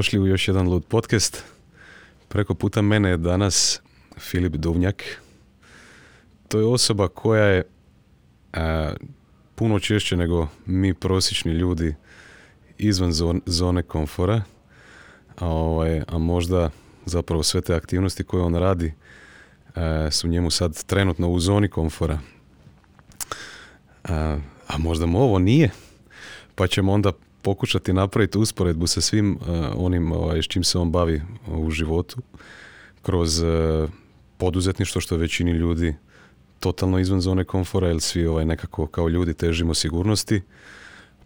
Dobrodošli u još jedan Lud podcast. Preko puta mene je danas Filip Duvnjak. To je osoba koja je a, puno češće nego mi prosječni ljudi izvan zone komfora, a, ovaj, a možda zapravo sve te aktivnosti koje on radi su njemu sad trenutno u zoni komfora. A, a možda mu ovo nije, pa ćemo onda pokušati napraviti usporedbu sa svim uh, onim ovaj, s čim se on bavi u životu kroz uh, poduzetništvo što je većini ljudi totalno izvan zone komfora jer svi ovaj, nekako kao ljudi težimo sigurnosti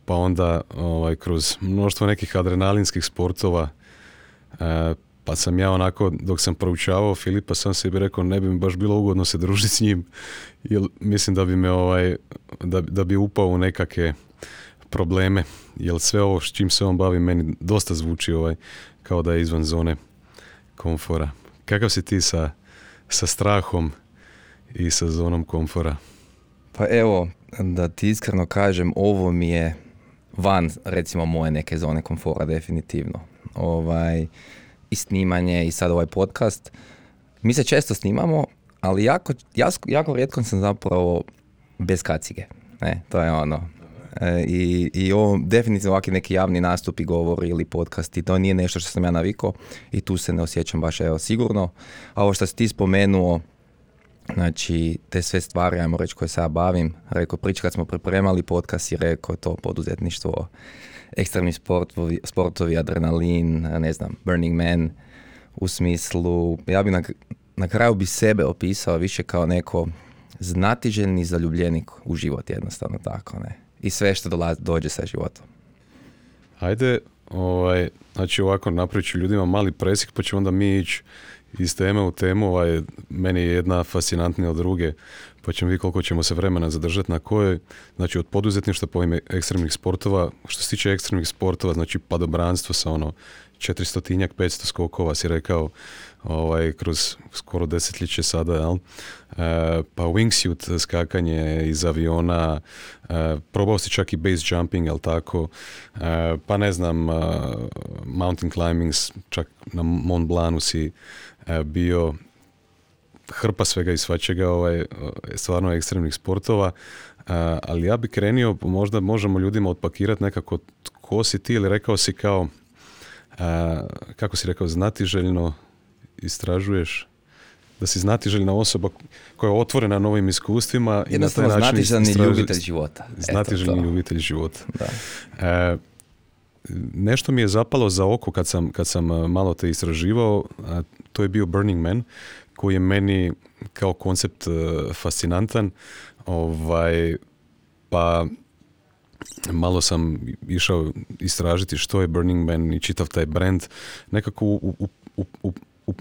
pa onda ovaj, kroz mnoštvo nekih adrenalinskih sportova uh, pa sam ja onako dok sam proučavao Filipa sam sebi rekao ne bi mi baš bilo ugodno se družiti s njim jer mislim da bi me ovaj da, da bi upao u nekakve probleme, jer sve ovo s čim se on bavi meni dosta zvuči ovaj, kao da je izvan zone komfora. Kakav si ti sa, sa strahom i sa zonom komfora? Pa evo, da ti iskreno kažem, ovo mi je van recimo moje neke zone komfora definitivno. Ovaj, I snimanje i sad ovaj podcast. Mi se često snimamo, ali jako, jako, jako rijetko sam zapravo bez kacige. Ne, to je ono, I, i ovo definitivno ovakvi neki javni nastupi, govori ili podcast i to nije nešto što sam ja navikao i tu se ne osjećam baš evo sigurno. A ovo što si ti spomenuo, znači te sve stvari, ajmo reći koje se ja bavim, rekao priča kad smo pripremali podcast i rekao to poduzetništvo, ekstremni sportovi, sportovi, adrenalin, ne znam, Burning Man, u smislu, ja bi na, na kraju bi sebe opisao više kao neko znatiželjni zaljubljenik u život jednostavno tako, ne i sve što dolazi, dođe sa životom. Ajde, ovaj, znači ovako napravit ću ljudima mali presik pa ćemo onda mi ići iz teme u temu, ovaj, meni je jedna fascinantnija od druge, pa ćemo vidjeti koliko ćemo se vremena zadržati na kojoj, znači od poduzetništva po ime ekstremnih sportova, što se tiče ekstremnih sportova, znači padobranstvo sa ono 400-tinjak, 500 skokova si rekao, ovaj, kroz skoro desetljeće sada, jel? E, pa wingsuit skakanje iz aviona, e, probao si čak i base jumping, jel tako? E, pa ne znam, mountain climbing, čak na Mont Blancu si bio hrpa svega i svačega, ovaj, stvarno ekstremnih sportova, ali ja bi krenio, možda možemo ljudima otpakirati nekako ko si ti ili rekao si kao, kako si rekao, znatiželjno istražuješ da si znatiželjna osoba koja je otvorena novim iskustvima i na taj način znatiželjni ljubitelj života. Znatiželjni ljubitelj života. Da. E, nešto mi je zapalo za oko kad sam, kad sam e, malo te istraživao, a to je bio Burning Man, koji je meni kao koncept e, fascinantan. Ovaj, pa malo sam išao istražiti što je Burning Man i čitav taj brand. Nekako u, u, u,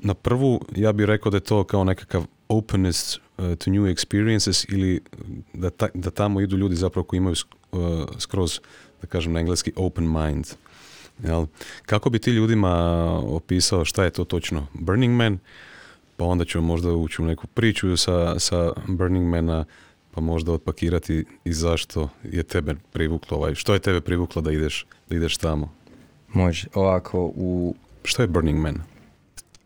na prvu ja bih rekao da je to kao nekakav openness uh, to new experiences ili da, ta, da tamo idu ljudi zapravo koji imaju uh, skroz, da kažem na engleski, open mind. Jel? Kako bi ti ljudima opisao šta je to točno Burning Man, pa onda ćemo možda ući u neku priču sa, sa Burning Mana, pa možda otpakirati i zašto je tebe privuklo, ovaj, što je tebe privuklo da ideš, da ideš tamo? Može, ovako u... Što je Burning Man?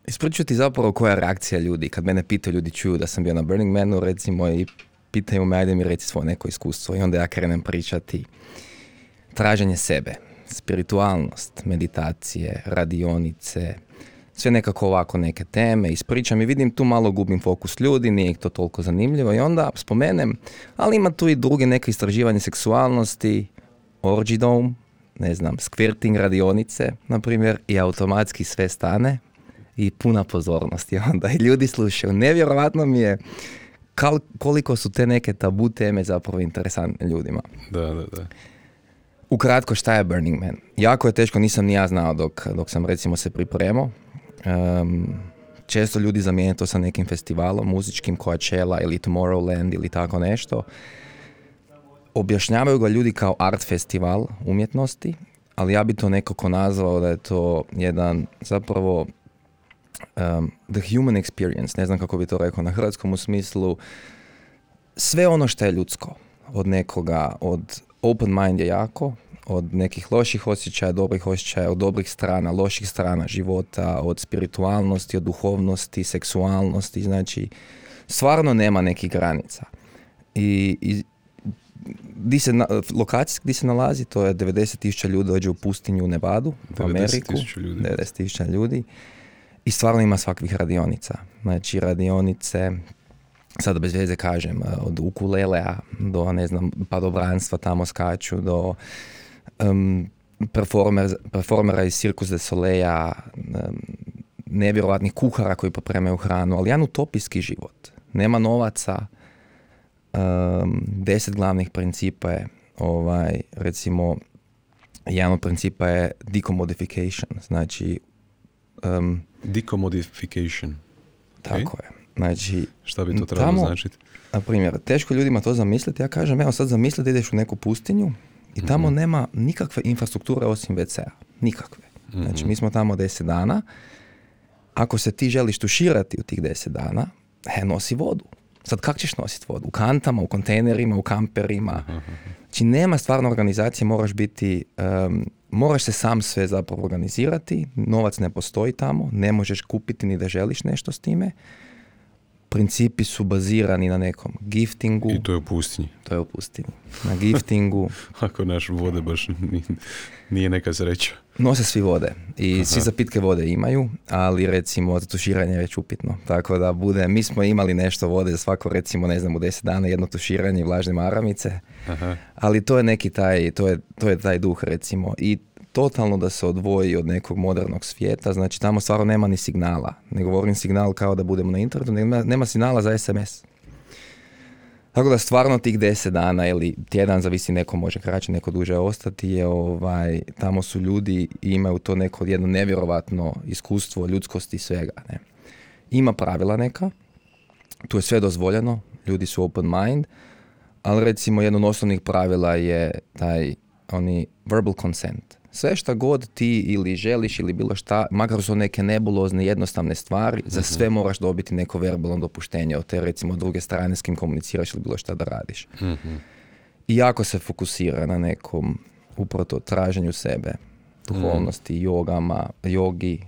Ispriču ti zapravo koja je reakcija ljudi. Kad mene pitaju, ljudi čuju da sam bio na Burning Manu, recimo, i pitaju me, ajde mi reci svoje neko iskustvo. I onda ja krenem pričati traženje sebe, spiritualnost, meditacije, radionice, sve nekako ovako neke teme, ispričam i vidim tu malo gubim fokus ljudi, nije to toliko zanimljivo i onda spomenem, ali ima tu i druge neke istraživanje seksualnosti, orgy dome, ne znam, squirting radionice, na primjer, i automatski sve stane i puna pozornosti. Onda i ljudi slušaju. Nevjerojatno mi je koliko su te neke tabu teme zapravo interesantne ljudima. Da, da, da. Ukratko, šta je Burning Man? Jako je teško, nisam ni ja znao dok, dok sam recimo se pripremao. Um, često ljudi zamijene to sa nekim festivalom, muzičkim Coachella ili Tomorrowland ili tako nešto. Objašnjavaju ga ljudi kao art festival umjetnosti, ali ja bi to nekako nazvao da je to jedan zapravo um, the human experience, ne znam kako bi to rekao na hrvatskom u smislu, sve ono što je ljudsko od nekoga, od open mind je jako, od nekih loših osjećaja, dobrih osjećaja, od dobrih strana, loših strana života, od spiritualnosti, od duhovnosti, seksualnosti, znači stvarno nema nekih granica. I, i di se, na, lokacijski gdje se nalazi, to je 90.000 ljudi dođe u pustinju u Nevadu, u Ameriku. 90.000 ljudi. 90.000 ljudi. I stvarno ima svakvih radionica. Znači radionice, sad bez veze kažem, od ukulelea do, ne znam, padobranstva tamo skaču, do um, performer, performera iz Circus de Soleja, um, nevjerojatnih kuhara koji popremaju hranu, ali jedan utopijski život. Nema novaca, um, deset glavnih principa je, ovaj, recimo, jedan od principa je decommodification, znači... Um, Decommodification. Tako je. Znači, Šta bi to trebalo tamo, značiti? na primjer, teško ljudima to zamisliti. Ja kažem, evo sad zamisli da ideš u neku pustinju i tamo nema nikakve infrastrukture osim WC-a. Nikakve. Znači, mi smo tamo 10 dana. Ako se ti želiš tuširati u tih 10 dana, he, nosi vodu. Sad kako ćeš nositi vodu? U kantama, u kontejnerima, u kamperima. Znači nema stvarno organizacije, moraš biti, moraš se sam sve zapravo organizirati, novac ne postoji tamo, ne možeš kupiti ni da želiš nešto s time. Principi su bazirani na nekom giftingu, I to je u pustinji. to je u pustinji, na giftingu, Ako naš vode baš ni- nije neka sreća. nose svi vode i svi za pitke vode imaju, ali recimo za tuširanje je već upitno. Tako da bude, mi smo imali nešto vode za svako recimo ne znam u 10 dana jedno tuširanje i vlažne maramice, Aha. ali to je neki taj, to je, to je taj duh recimo i totalno da se odvoji od nekog modernog svijeta, znači tamo stvarno nema ni signala. Ne govorim signal kao da budemo na internetu, nema, nema signala za SMS. Tako da stvarno tih deset dana ili tjedan, zavisi neko može kraće, neko duže ostati, je ovaj, tamo su ljudi i imaju to neko jedno nevjerovatno iskustvo ljudskosti i svega. Ne. Ima pravila neka, tu je sve dozvoljeno, ljudi su open mind, ali recimo jedno od osnovnih pravila je taj oni verbal consent. Sve šta god ti ili želiš ili bilo šta, makar su neke nebulozne, jednostavne stvari, za sve moraš dobiti neko verbalno dopuštenje od te recimo druge strane s kim komuniciraš ili bilo šta da radiš. I jako se fokusira na nekom upravo to traženju sebe, duhovnosti, jogama, jogi,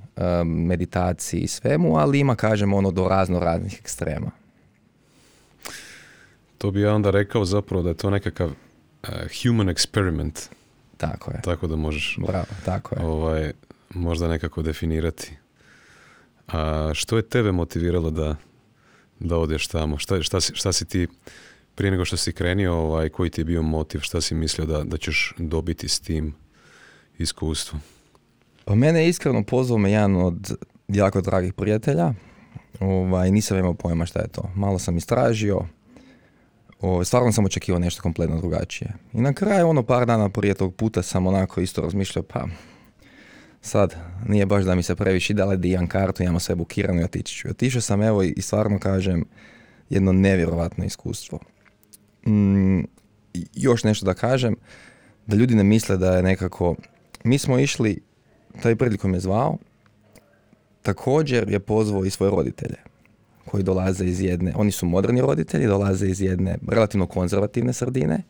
meditaciji i svemu, ali ima, kažem, ono do razno raznih ekstrema. To bi ja onda rekao zapravo da je to nekakav eh, human experiment, Tako je. tako da možeš Bravo, tako je. ovaj, možda nekako definirati. A što je tebe motiviralo da, da odeš tamo? Šta, šta, si, šta si ti prije nego što si krenio, ovaj, koji ti je bio motiv, šta si mislio da, da ćeš dobiti s tim iskustvom? Pa mene je iskreno pozvao me jedan od jako dragih prijatelja. Ovaj, nisam imao pojma šta je to. Malo sam istražio. O, stvarno sam očekivao nešto kompletno drugačije. I na kraju, ono par dana prije tog puta sam onako isto razmišljao, pa sad nije baš da mi se previše dale da imam kartu, imamo sve bukirano i otići ću. Otišao sam evo i, stvarno kažem jedno nevjerovatno iskustvo. Mm, još nešto da kažem, da ljudi ne misle da je nekako... Mi smo išli, taj prilikom je zvao, također je pozvao i svoje roditelje koji dolaze iz jedne, oni su moderni roditelji, dolaze iz jedne relativno konzervativne sredine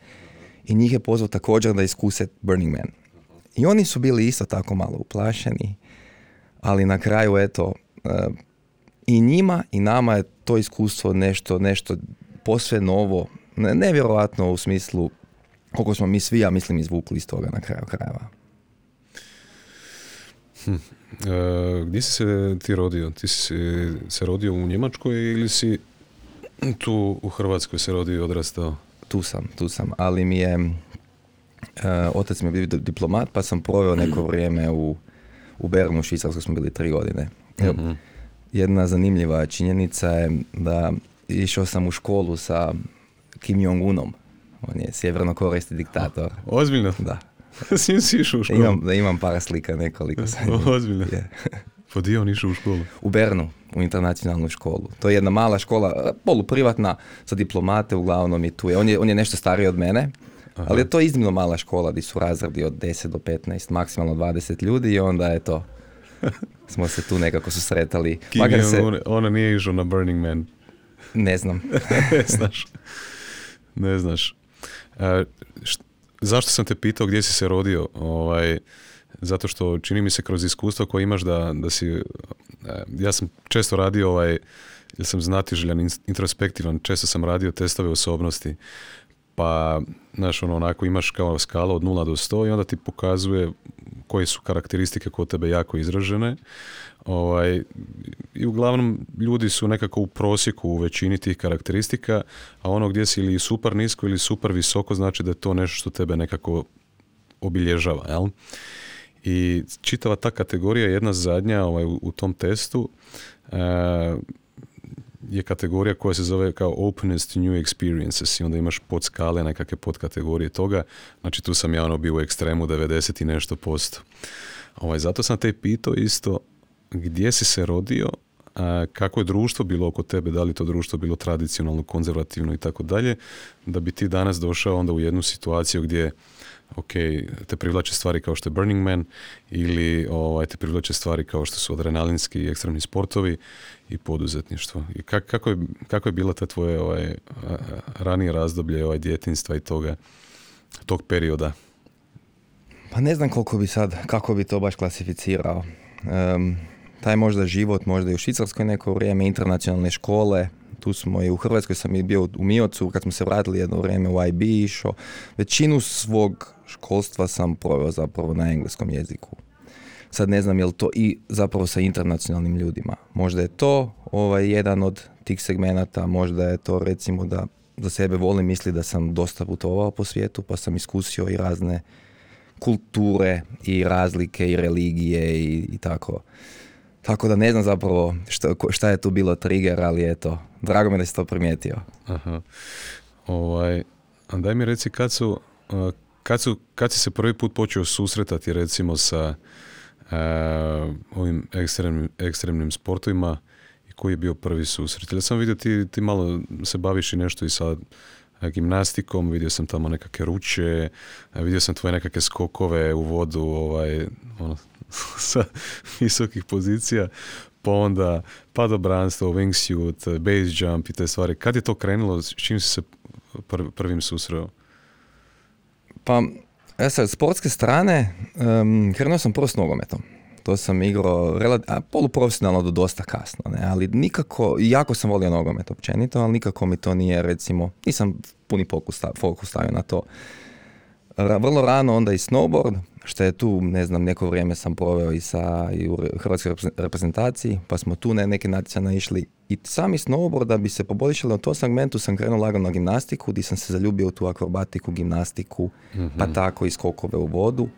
i njih je pozvao također da iskuse Burning Man. I oni su bili isto tako malo uplašeni, ali na kraju eto, eh, i njima i nama je to iskustvo nešto, nešto posve novo, ne- nevjerojatno u smislu koliko smo mi svi, ja mislim, izvukli iz toga na kraju krajeva. E, gdje si se ti rodio? Ti si se- rodio u Njemačkoj ili si tu u Hrvatskoj se rodio i odrastao? tu sam, tu sam, ali mi je, e, otac mi je bio di- diplomat, pa sam proveo neko vrijeme u, u Bernu, u Švicarskoj smo bili tri godine. Mhm. Jedna zanimljiva činjenica je da išao sam u školu sa Kim Jong-unom, on je sjevernokorejski diktator. Ozbiljno? Da, S njim si išao u školu? imam, da imam par slika nekoliko sa njim. Ozbiljno? Je. Pa di on išao u školu? U Bernu, u internacionalnu školu. To je jedna mala škola, e, poluprivatna, za diplomate uglavnom i tu je. On je, on je nešto stariji od mene, ali je to iznimno mala škola gdje su razredi od 10 do 15, maksimalno 20 ljudi i onda je to, smo se tu nekako susretali. Kim Makar je, se, on, ona nije išao na Burning Man. ne znam, ne znaš. Ne znaš. E, št- zašto sam te pitao gdje si se rodio? Ovaj, zato što čini mi se kroz iskustvo koje imaš da, da si, e, ja sam često radio ovaj, jer sam znatiželjan, introspektivan, često sam radio testove osobnosti, pa, znaš, ono, onako imaš kao skala od 0 do 100 i onda ti pokazuje koje su karakteristike kod tebe jako izražene. Ovaj, I uglavnom ljudi su nekako u prosjeku u većini tih karakteristika, a ono gdje si ili super nisko ili super visoko znači da je to nešto što tebe nekako obilježava. Jel? I čitava ta kategorija, jedna zadnja ovaj, u, tom testu, uh, je kategorija koja se zove kao openness to new experiences i onda imaš podskale, nekakve podkategorije toga. Znači tu sam ja ono bio u ekstremu 90 i nešto posto. Ovaj, zato sam te pitao isto gdje si se rodio, kako je društvo bilo oko tebe, da li to društvo bilo tradicionalno, konzervativno i tako dalje, da bi ti danas došao onda u jednu situaciju gdje ok, te privlače stvari kao što je Burning Man ili ovaj, te privlače stvari kao što su adrenalinski i ekstremni sportovi i poduzetništvo. I kak, kako, je, kako je bila ta tvoje ovaj, ranije razdoblje ovaj, djetinstva i toga, tog perioda? Pa ne znam koliko bi sad, kako bi to baš klasificirao. Um, taj možda život, možda i u Švicarskoj neko vrijeme, internacionalne škole, tu smo i u Hrvatskoj sam i bio u Miocu, kad smo se vratili jedno vrijeme u IB išao. Većinu svog školstva sam proveo zapravo na engleskom jeziku. Sad ne znam je li to i zapravo sa internacionalnim ljudima. Možda je to ovaj, jedan od tih segmenata, možda je to recimo da za sebe volim misli da sam dosta putovao po svijetu pa sam iskusio i razne kulture i razlike i religije i, i tako. Tako da ne znam zapravo šta, šta je tu bilo trigger, ali eto, drago mi da si to primijetio. Aha. Ovaj, a daj mi reci kad su, kad, su, kad si se prvi put počeo susretati recimo sa uh, ovim ekstremnim, ekstremnim sportovima i koji je bio prvi susret? Ja sam vidio ti, ti malo se baviš i nešto i sa gimnastikom, vidio sam tamo nekakve ruče, vidio sam tvoje nekakve skokove u vodu, ovaj, ono, sa visokih pozicija, pa onda padobranstvo, wingsuit, base jump i te stvari. Kad je to krenulo, s čim si se prvim susreo? Pa, ja sad, sportske strane, um, krenuo sam prvo s nogometom. To sam igrao a, poluprofesionalno do dosta kasno, ne? ali nikako, jako sam volio nogomet općenito, ali nikako mi to nije, recimo, nisam puni fokus stavio na to. Vrlo rano onda i snowboard, što je tu, ne znam, neko vrijeme sam proveo i sa i u hrvatskoj reprezentaciji, pa smo tu na neke natjecanja išli. I sami snowboard, da bi se poboljšali na tom segmentu, sam krenuo lagano na gimnastiku, gdje sam se zaljubio u tu akrobatiku, gimnastiku, pa mhm. tako i skokove u vodu.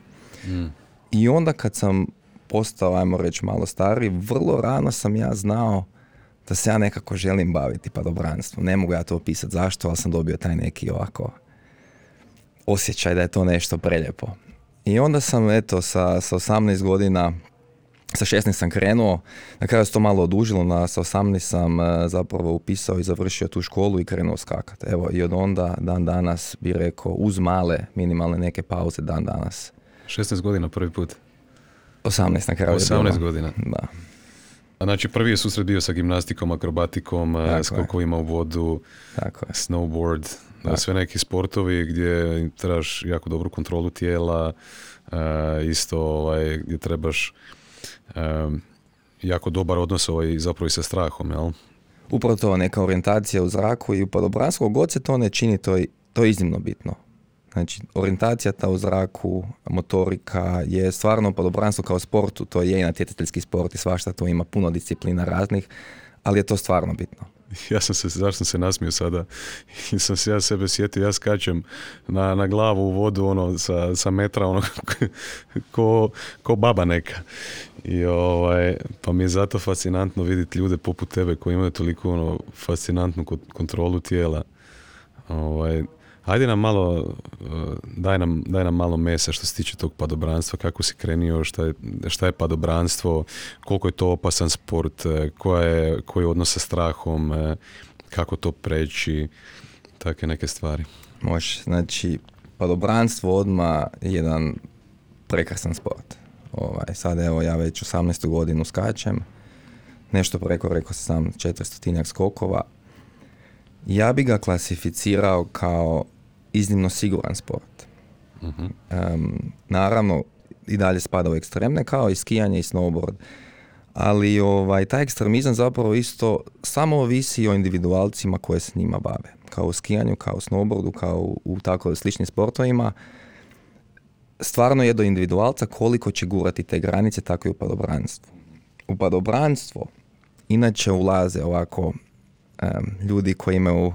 Mm. I onda kad sam postao, ajmo reći, malo stariji, vrlo rano sam ja znao da se ja nekako želim baviti padobranstvom. Ne mogu ja to opisati zašto, ali sam dobio taj neki ovako osjećaj da je to nešto preljepo. I onda sam, eto, sa, sa 18 godina, sa 16 sam krenuo, na kraju se to malo odužilo, na, sa 18 sam e, zapravo upisao i završio tu školu i krenuo skakat. Evo, i od onda, dan danas, bi rekao, uz male, minimalne neke pauze, dan danas. 16 godina prvi put? 18 na kraju. 18 godina? Da. A znači prvi je susret bio sa gimnastikom, akrobatikom, e, skokovima u vodu, Tako je. snowboard, da. sve neki sportovi gdje trebaš jako dobru kontrolu tijela, uh, isto ovaj, gdje trebaš um, jako dobar odnos ovaj, zapravo i sa strahom, jel? Upravo to, neka orijentacija u zraku i u padobranstvu, god se to ne čini, to je, to je iznimno bitno. Znači, orijentacija ta u zraku, motorika je stvarno padobranstvo kao sportu, to je i natjecateljski sport i svašta, to ima puno disciplina raznih, ali je to stvarno bitno. ja sam se, zašto sam se nasmio sada, i sam se ja sebe sjetio, ja skačem na, na glavu u vodu ono, sa, sa metra, ono, ko, ko baba neka. I ovaj, pa mi je zato fascinantno vidjeti ljude poput tebe koji imaju toliko ono, fascinantnu kontrolu tijela. Ovaj, Hajde nam malo, uh, daj nam, daj nam malo mesa što se tiče tog padobranstva, kako si krenio, šta je, šta je padobranstvo, koliko je to opasan sport, uh, koja je, koji je odnos sa strahom, uh, kako to preći, takve neke stvari. Može, znači padobranstvo odma je jedan prekrasan sport. Ovaj, sad evo ja već 18. godinu skačem, nešto preko, rekao sam, 400 skokova, ja bi ga klasificirao kao iznimno siguran sport. Em, naravno, i dalje spada u ekstremne, kao i skijanje i snowboard. Ali ovaj, taj ekstremizam zapravo isto samo ovisi o individualcima koje se njima bave. Kao u skijanju, kao u snowboardu, kao u, u tako sličnim sportovima. Stvarno je do individualca koliko će gurati te granice, tako i u padobranstvu. U padobranstvo inače ulaze ovako ljudi koji imaju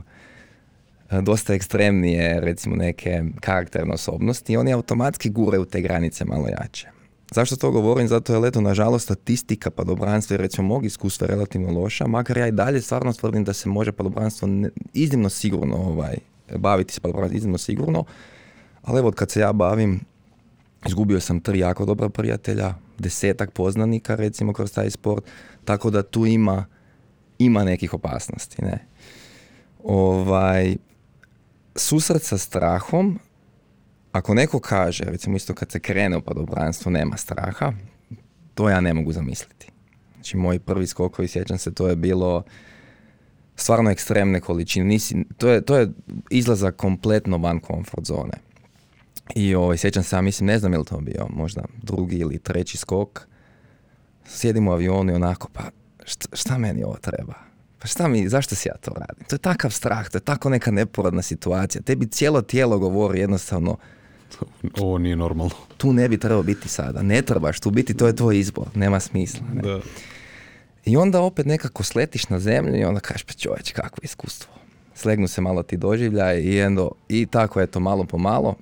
e, dosta ekstremnije, recimo neke karakterne osobnosti oni automatski guraju te granice malo jače. Zašto to govorim? Zato je leto, nažalost, statistika padobranstva i recimo mog iskustva je relativno loša, makar ja i dalje stvarno tvrdim da se može padobranstvo iznimno sigurno ovaj, baviti se padobranstvom iznimno sigurno, ali evo od kad se ja bavim, izgubio sam tri jako dobra prijatelja, desetak poznanika recimo kroz taj sport, tako da tu ima, ima nekih opasnosti, ne. Ovaj, susret sa strahom, ako neko kaže, recimo isto kad se krene u padobranstvo, nema straha, to ja ne mogu zamisliti. Znači, moj prvi skokovi, sjećam se, to je bilo stvarno ekstremne količine. Nisi, to, je, to je izlazak kompletno van comfort zone. I ovaj, sjećam se, ja mislim, ne znam je to bio možda drugi ili treći skok. Sjedim u avionu i onako, pa šta, šta meni ovo treba? Pa šta mi, zašto si ja to radim? To je takav strah, to je tako neka neporodna situacija. Tebi cijelo tijelo govori jednostavno, Ovo nije normalno. tu ne bi trebao biti sada. Ne trebaš tu biti, to je tvoj izbor, nema smisla. Ne? Da. I onda opet nekako sletiš na zemlju i onda kažeš, pa čovječ, kakvo iskustvo. Slegnu se malo ti doživljaj i, endo, i tako eto, malo po malo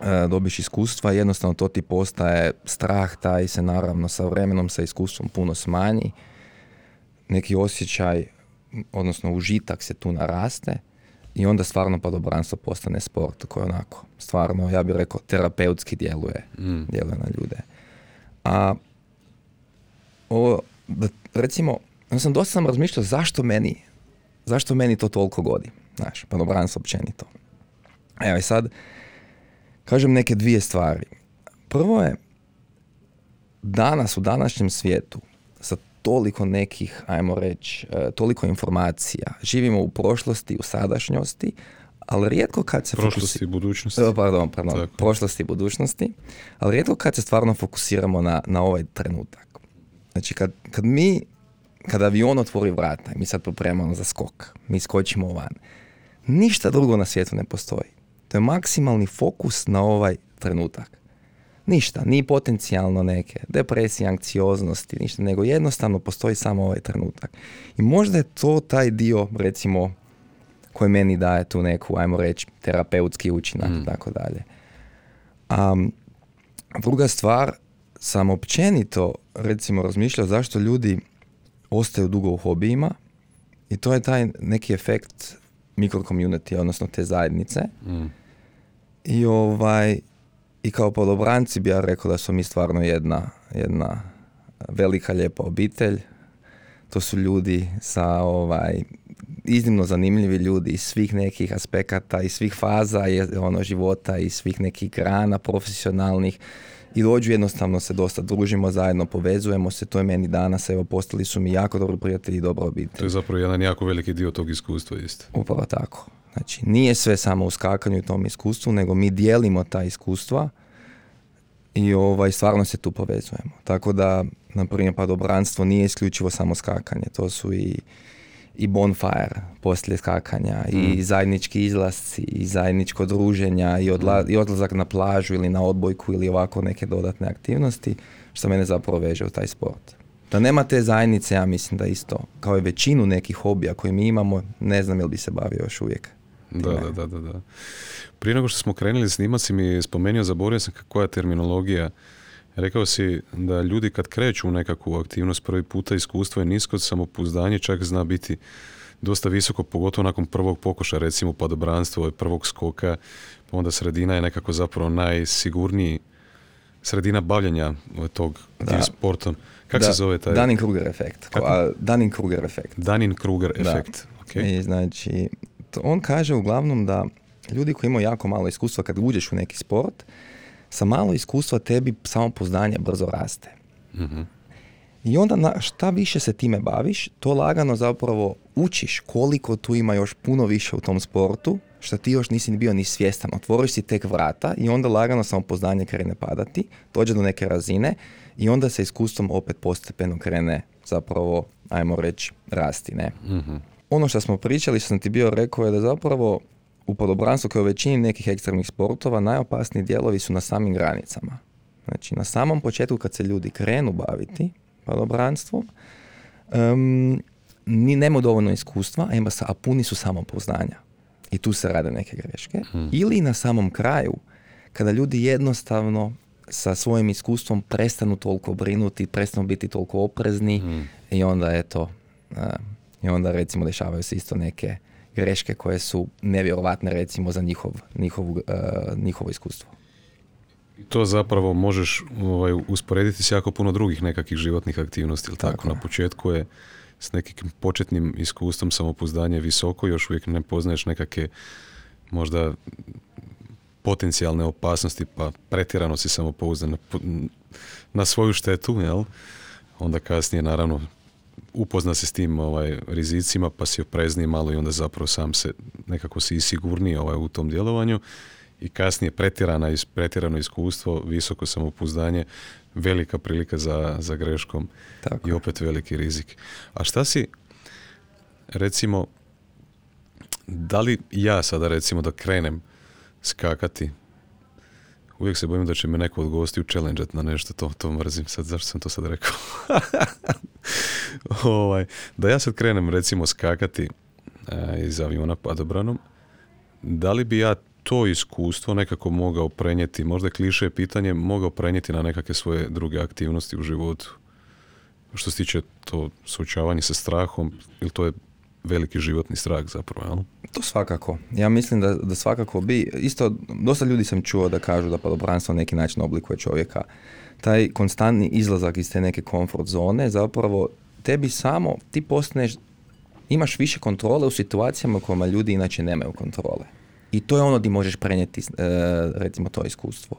e, dobiš iskustva i jednostavno to ti postaje strah, taj se naravno sa vremenom, sa iskustvom puno smanji. Neki osjećaj, odnosno užitak se tu naraste i onda stvarno padobranstvo postane sport koji onako, stvarno, ja bih rekao, terapeutski djeluje, Mm. djeluje na ljude. A ovo, da, recimo, ja sam dosta sam razmišljao zašto meni, zašto meni to toliko godi, znaš, padobranstvo općenito. Evo i sad, kažem neke dvije stvari. Prvo je, danas u današnjem svijetu, toliko nekih, ajmo reći, e, toliko informacija, živimo u prošlosti, u sadašnjosti, ali rijetko kad se Prošlosti i budućnosti. E, Pardon, pardon, Tako. prošlosti i budućnosti, ali rijetko kad se stvarno fokusiramo na, na ovaj trenutak. Znači kad, kad mi, kad avion otvori vrata i mi sad pripremamo za skok, mi skočimo van, ništa drugo na svijetu ne postoji. To je maksimalni fokus na ovaj trenutak. Ništa, ni potencijalno neke depresije, anksioznosti, ništa, nego jednostavno postoji samo ovaj trenutak. I možda je to taj dio, recimo, koji meni daje tu neku, ajmo reći, terapeutski učinak i tako dalje. A druga stvar, sam općenito, recimo, razmišljao zašto ljudi ostaju dugo u hobijima i to je taj neki efekt mikro community, odnosno te zajednice. Mm. I ovaj i kao podobranci bi ja rekao da smo mi stvarno jedna, jedna velika lijepa obitelj. To su ljudi sa ovaj iznimno zanimljivi ljudi iz svih nekih aspekata, iz svih faza ono života, iz svih nekih grana profesionalnih i dođu jednostavno se dosta družimo zajedno, povezujemo se, to je meni danas, evo postali su mi jako dobri prijatelji i dobra obitelj. To je zapravo jedan jako veliki dio tog iskustva isto. Upravo tako. Znači, nije sve samo u skakanju i tom iskustvu, nego mi dijelimo ta iskustva i ovaj, stvarno se tu povezujemo. Tako da, na primjer, padobranstvo nije isključivo samo skakanje. To su i, i bonfire poslije skakanja, i zajednički izlasci, i zajedničko druženja, i, odla, i odlazak na plažu ili na odbojku ili ovako neke dodatne aktivnosti, što mene zapravo veže u taj sport. Da nema te zajednice, ja mislim da isto, kao i većinu nekih hobija koje mi imamo, ne znam jel bi se bavio još uvijek. Da, da, da, da, da. Prije nego što smo krenuli snimat si mi spomenuo, zaboravio sam koja je terminologija. Rekao si da ljudi kad kreću u nekakvu aktivnost prvi puta iskustvo je nisko, samopouzdanje čak zna biti dosta visoko, pogotovo nakon prvog pokuša, recimo padobranstvo, prvog skoka, pa onda sredina je nekako zapravo najsigurniji sredina bavljenja ovaj, tog Da. tim sportom. Kako se zove taj? Dunning-Kruger efekt. Dunning-Kruger efekt. Dunning-Kruger Da. efekt. ok? I znači, on kaže uglavnom da ljudi koji imaju jako malo iskustva kad uđeš u neki sport, sa malo iskustva tebi samopouzdanje brzo raste. Mhm. I onda na, šta više se time baviš, to lagano zapravo učiš koliko tu ima još puno više u tom sportu što ti još nisi bio ni svjestan. Otvoriš si tek vrata i onda lagano samopoznanje krene padati, dođe do neke razine i onda se iskustvom opet postepeno krene zapravo, ajmo reći, rasti. Ne? Mhm. Ono što smo pričali, što sam ti bio rekao je da zapravo u podobranstvu kao u većini nekih ekstremnih sportova najopasniji dijelovi su na samim granicama. Znači na samom početku kad se ljudi krenu baviti podobranstvom, um, ni nema dovoljno iskustva, a, ima, sa- a puni su samopouzdanja. I tu se rade neke greške. Ili na samom kraju, kada ljudi jednostavno sa svojim iskustvom prestanu toliko brinuti, prestanu biti toliko oprezni i onda eto, a, i onda recimo dešavaju se isto neke greške koje su nevjerovatne recimo za njihov, njihovu, a, njihovo iskustvo. I to zapravo možeš ovaj, usporediti s jako puno drugih nekakvih životnih aktivnosti, jel tako? Tako Na početku je s nekim početnim iskustvom samopouzdanje visoko, još uvijek ne poznaješ nekakve možda potencijalne opasnosti, pa pretjerano si samopouzdan na, na svoju štetu, jel? Onda kasnije, naravno, upozna se s tim ovaj, rizicima, pa si oprezniji malo i onda zapravo sam se nekako si i sigurniji ovaj, u tom djelovanju i kasnije pretjerana, pretjerano iskustvo, visoko samopouzdanje, velika prilika za, za greškom Tako i opet veliki rizik. A šta si, recimo, da li ja sada recimo da krenem skakati, uvijek se bojim da će me neko od gostiju challengeat na nešto, to, to mrzim sad, zašto sam to sad rekao? ovaj, da ja sad krenem recimo skakati e, iz aviona padobranom, da li bi ja to iskustvo nekako mogao prenijeti, možda kliše je pitanje, mogao prenijeti na nekakve svoje druge aktivnosti u životu? Što se tiče to suočavanje sa strahom, ili to je veliki životni strah zapravo, jel? To svakako. Ja mislim da, da svakako bi, isto, dosta ljudi sam čuo da kažu da padobranstvo na neki način oblikuje čovjeka. Taj konstantni izlazak iz te neke komfort zone zapravo tebi samo, ti postaneš, imaš više kontrole u situacijama u kojima ljudi inače nemaju kontrole. I to je ono di možeš prenijeti, e, recimo, to iskustvo.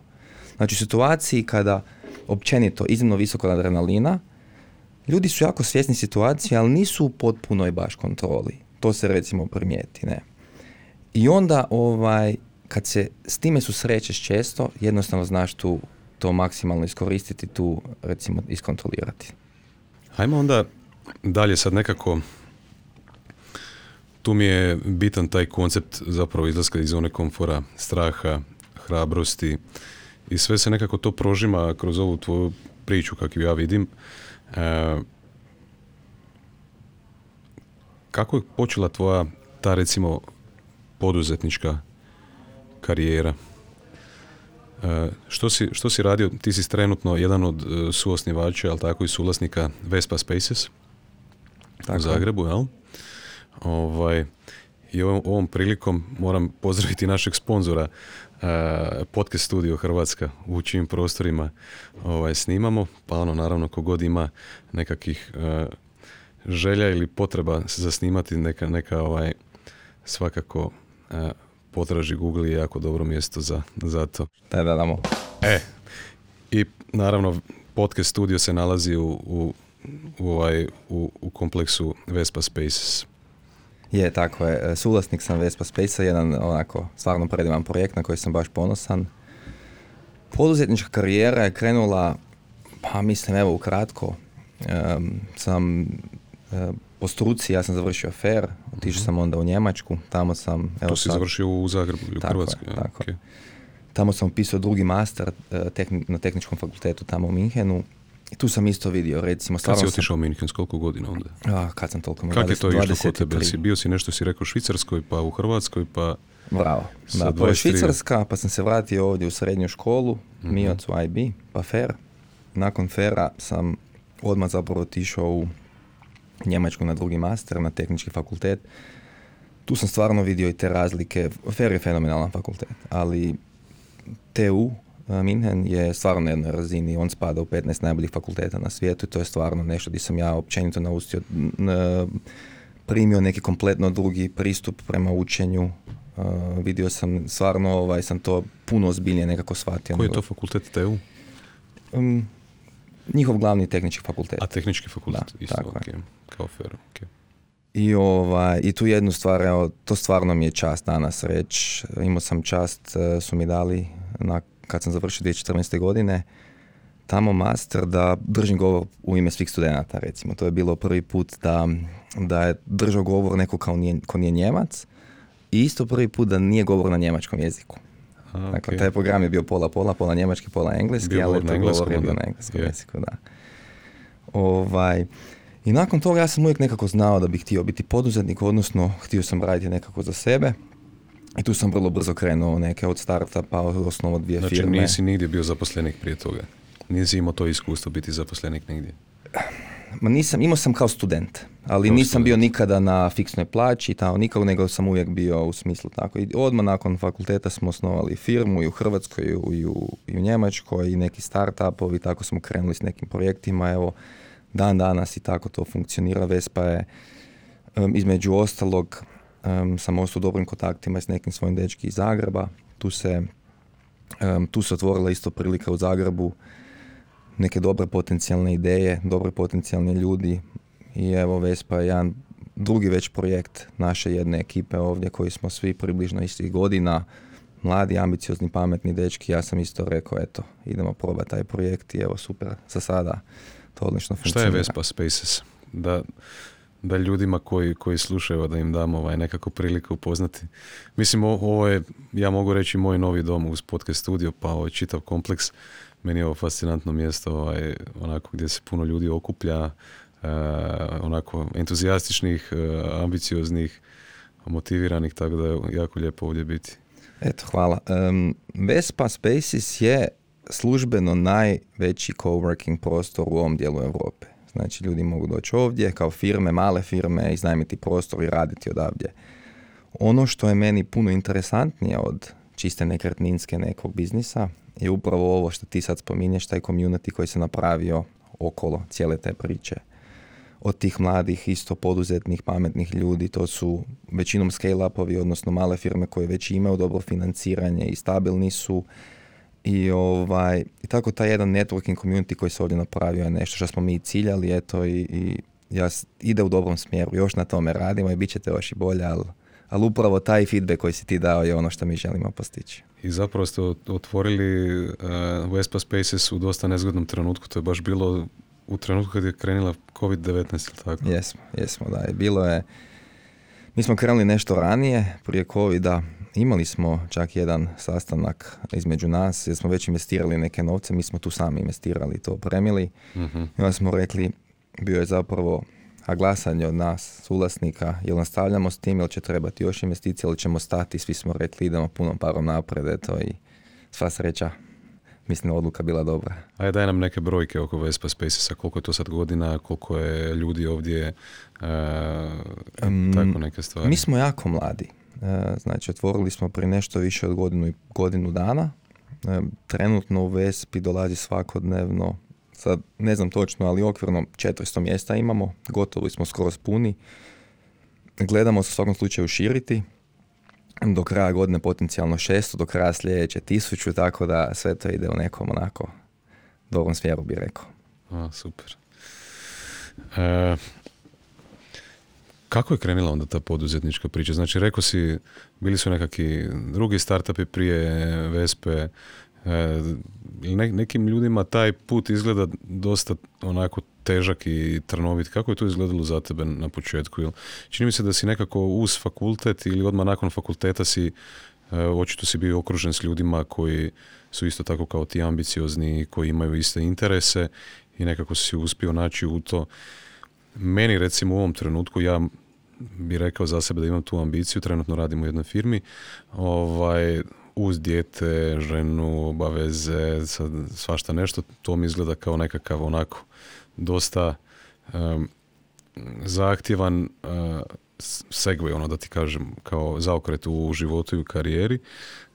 Znači, u situaciji kada općenito iznimno visoko adrenalina, ljudi su jako svjesni situacije, ali nisu u potpunoj baš kontroli. To se recimo primijeti, ne. I onda ovaj, kad se s time susrećeš često, jednostavno znaš tu to maksimalno iskoristiti, tu recimo iskontrolirati. Hajmo onda dalje sad nekako tu mi je bitan taj koncept zapravo izlaska iz zone komfora, straha, hrabrosti i sve se nekako to prožima kroz ovu tvoju priču kakvu ja vidim. E, kako je počela tvoja ta recimo poduzetnička karijera? E, što, si, što si radio? Ti si trenutno jedan od e, suosnivača, ali tako i suvlasnika Vespa Spaces Tako. u Zagrebu, jel? Ovaj, I ovom, ovom prilikom moram pozdraviti našeg sponzora Podcast Studio Hrvatska u čijim prostorima ovaj, snimamo, pa ono naravno kogod ima nekakvih e, želja ili potreba za snimati neka, neka ovaj, svakako e, potraži Google je jako dobro mjesto za, za to. Da, da, damo. E, i naravno podcast studio se nalazi u, u, u, ovaj, u, u kompleksu Vespa Spaces. Je, tako je. E, Suvlasnik sam Vespa Space, jedan onako stvarno predivan projekt na koji sam baš ponosan. Poduzetnička karijera je krenula, pa mislim evo ukratko, em, sam e, po struci, ja sam završio FER, otišao sam onda u Njemačku, tamo sam... Evo to si sad- završio u Zagrebu ili u Tako je, Hrvatskoj. tako je. ok. Tamo sam upisao drugi master e, tehni- na tehničkom fakultetu tamo u Minhenu. Tu sam isto vidio, recimo, Kad si sam- otišao u Minhen, koliko godina onda? A, kad sam toliko... Kako je to išlo kod tebe? 23. Si bio si nešto si rekao u Švicarskoj, pa u Hrvatskoj, pa Bravo. Da, prvo 23. Švicarska, pa sam se vratio ovdje u srednju školu, Mhm. MIOC u IB, pa FER. Nakon FERA sam odmah zapravo otišao u Njemačku na drugi master, na tehnički fakultet. Tu sam stvarno vidio i te razlike. FER je fenomenalan fakultet, ali TU Minhen je stvarno na jednoj razini. On spada u 15 najboljih fakulteta na svijetu i to je stvarno nešto gdje sam ja općenito naustio, n- primio neki kompletno drugi pristup prema učenju. Uh, vidio sam, stvarno ovaj, sam to puno ozbiljnije nekako shvatio. koji je to fakultet TU? Um, njihov glavni tehnički fakultet. A tehnički fakultet, Da, isto, tako ok, kao fair, ok. I, ovaj, I tu jednu stvar, evo, to stvarno mi je čast danas reći. Imao sam čast, su mi dali na, kad sam završio 2014. godine, tamo master da držim govor u ime svih studenata recimo. To je bilo prvi put da, da je držao govor neko kao nije, ko nije njemac i isto prvi put da nije govor na njemačkom jeziku. A, dakle, taj program je bio pola pola, pola njemački, pola engleski, bio ali taj govor je bio na engleskom jeziku, da. Ovaj, I nakon toga ja sam uvijek nekako znao da bih htio biti poduzetnik, odnosno htio sam raditi nekako za sebe. I tu sam vrlo brzo krenuo neke od starta pa osnovo dvije znači, firme. Znači nisi nigdje bio zaposlenik prije toga? Nisi imao to iskustvo biti zaposlenik nigdje? Ma nisam, imao sam kao student, ali nisam bio nikada na fiksnoj plaći, tamo nikako, nego sam uvijek bio u smislu tako. I odmah nakon fakulteta smo osnovali firmu i u Hrvatskoj i u, i u Njemačkoj i neki startupovi, tako smo krenuli s nekim projektima, evo dan danas i tako to funkcionira. Vespa je između ostalog um, sam ostao u dobrim kontaktima s nekim svojim dečki iz Zagreba. Tu se, tu se otvorila isto prilika u Zagrebu neke dobre potencijalne ideje, dobre potencijalni ljudi i evo Vespa je jedan drugi već projekt naše jedne ekipe ovdje koji smo svi približno istih godina, mladi, ambiciozni, pametni dečki. Ja sam isto rekao, eto, idemo probati taj projekt i evo super, za sada to odlično funkcionira. Šta je Vespa Spaces? Da, da ljudima koji, koji slušaju da im damo ovaj nekako priliku upoznati. Mislim, ovo je, ja mogu reći, moj novi dom uz podcast studio, pa ovaj čitav kompleks meni je ovo fascinantno mjesto, ovaj, onako gdje se puno ljudi okuplja, uh, onako entuzijastičnih, uh, ambicioznih, motiviranih, tako da je jako lijepo ovdje biti. Eto, hvala. Um, Vespa Spaces je službeno najveći coworking prostor u ovom dijelu Europe. Znači, ljudi mogu doći ovdje kao firme, male firme, iznajmiti prostor i raditi odavdje. Ono što je meni puno interesantnije od čiste nekretninske nekog biznisa je upravo ovo što ti sad spominješ, taj community koji se napravio okolo cijele te priče. Od tih mladih, isto poduzetnih, pametnih ljudi, to su većinom scale-upovi, odnosno male firme koje već imaju dobro financiranje i stabilni su. I, ovaj, i tako taj jedan networking community koji se ovdje napravio je nešto što smo mi ciljali, eto, i, i ja, ide u dobrom smjeru. Još na tome radimo i bit ćete još i bolje, ali ali upravo taj feedback koji si ti dao je ono što mi želimo postići. I zapravo ste otvorili uh, Vespa Spaces u dosta nezgodnom trenutku, to je baš bilo u trenutku kad je krenula COVID-19, tako? Jesmo, jesmo, da. Bilo je, mi smo krenuli nešto ranije, prije COVID-a, imali smo čak jedan sastanak između nas, jer smo već investirali neke novce, mi smo tu sami investirali to opremili. Uh-huh. I onda smo rekli, bio je zapravo a glasanje od nas, suvlasnika, jel nastavljamo s tim, jel će trebati još investicije, ili ćemo stati, svi smo rekli idemo punom parom napred, eto i sva sreća, mislim odluka bila dobra. Ajde daj nam neke brojke oko Vespa Spacesa, koliko je to sad godina, koliko je ljudi ovdje, e, tako neke stvari. Mi smo jako mladi, znači otvorili smo prije nešto više od godinu godinu dana, e, trenutno u Vespi dolazi svakodnevno sad ne znam točno, ali okvirno 400 mjesta imamo, gotovo smo skoro puni. Gledamo se u svakom slučaju širiti, do kraja godine potencijalno 600, do kraja sljedeće 1000, tako da sve to ide u nekom onako dobrom smjeru bi rekao. A, super. E, kako je krenula onda ta poduzetnička priča? Znači, rekao si, bili su nekakvi drugi startupi prije Vespe, E, ne, nekim ljudima taj put izgleda dosta onako težak i trnovit. Kako je to izgledalo za tebe na početku? Čini mi se da si nekako uz fakultet ili odmah nakon fakulteta si e, očito si bio okružen s ljudima koji su isto tako kao ti ambiciozni, koji imaju iste interese i nekako si uspio naći u to. Meni recimo u ovom trenutku ja bi rekao za sebe da imam tu ambiciju, trenutno radim u jednoj firmi, ovaj, uz dijete, ženu, obaveze, svašta nešto, to mi izgleda kao nekakav onako dosta um, zahtjevan uh, segway, ono da ti kažem, kao zaokret u životu i u karijeri.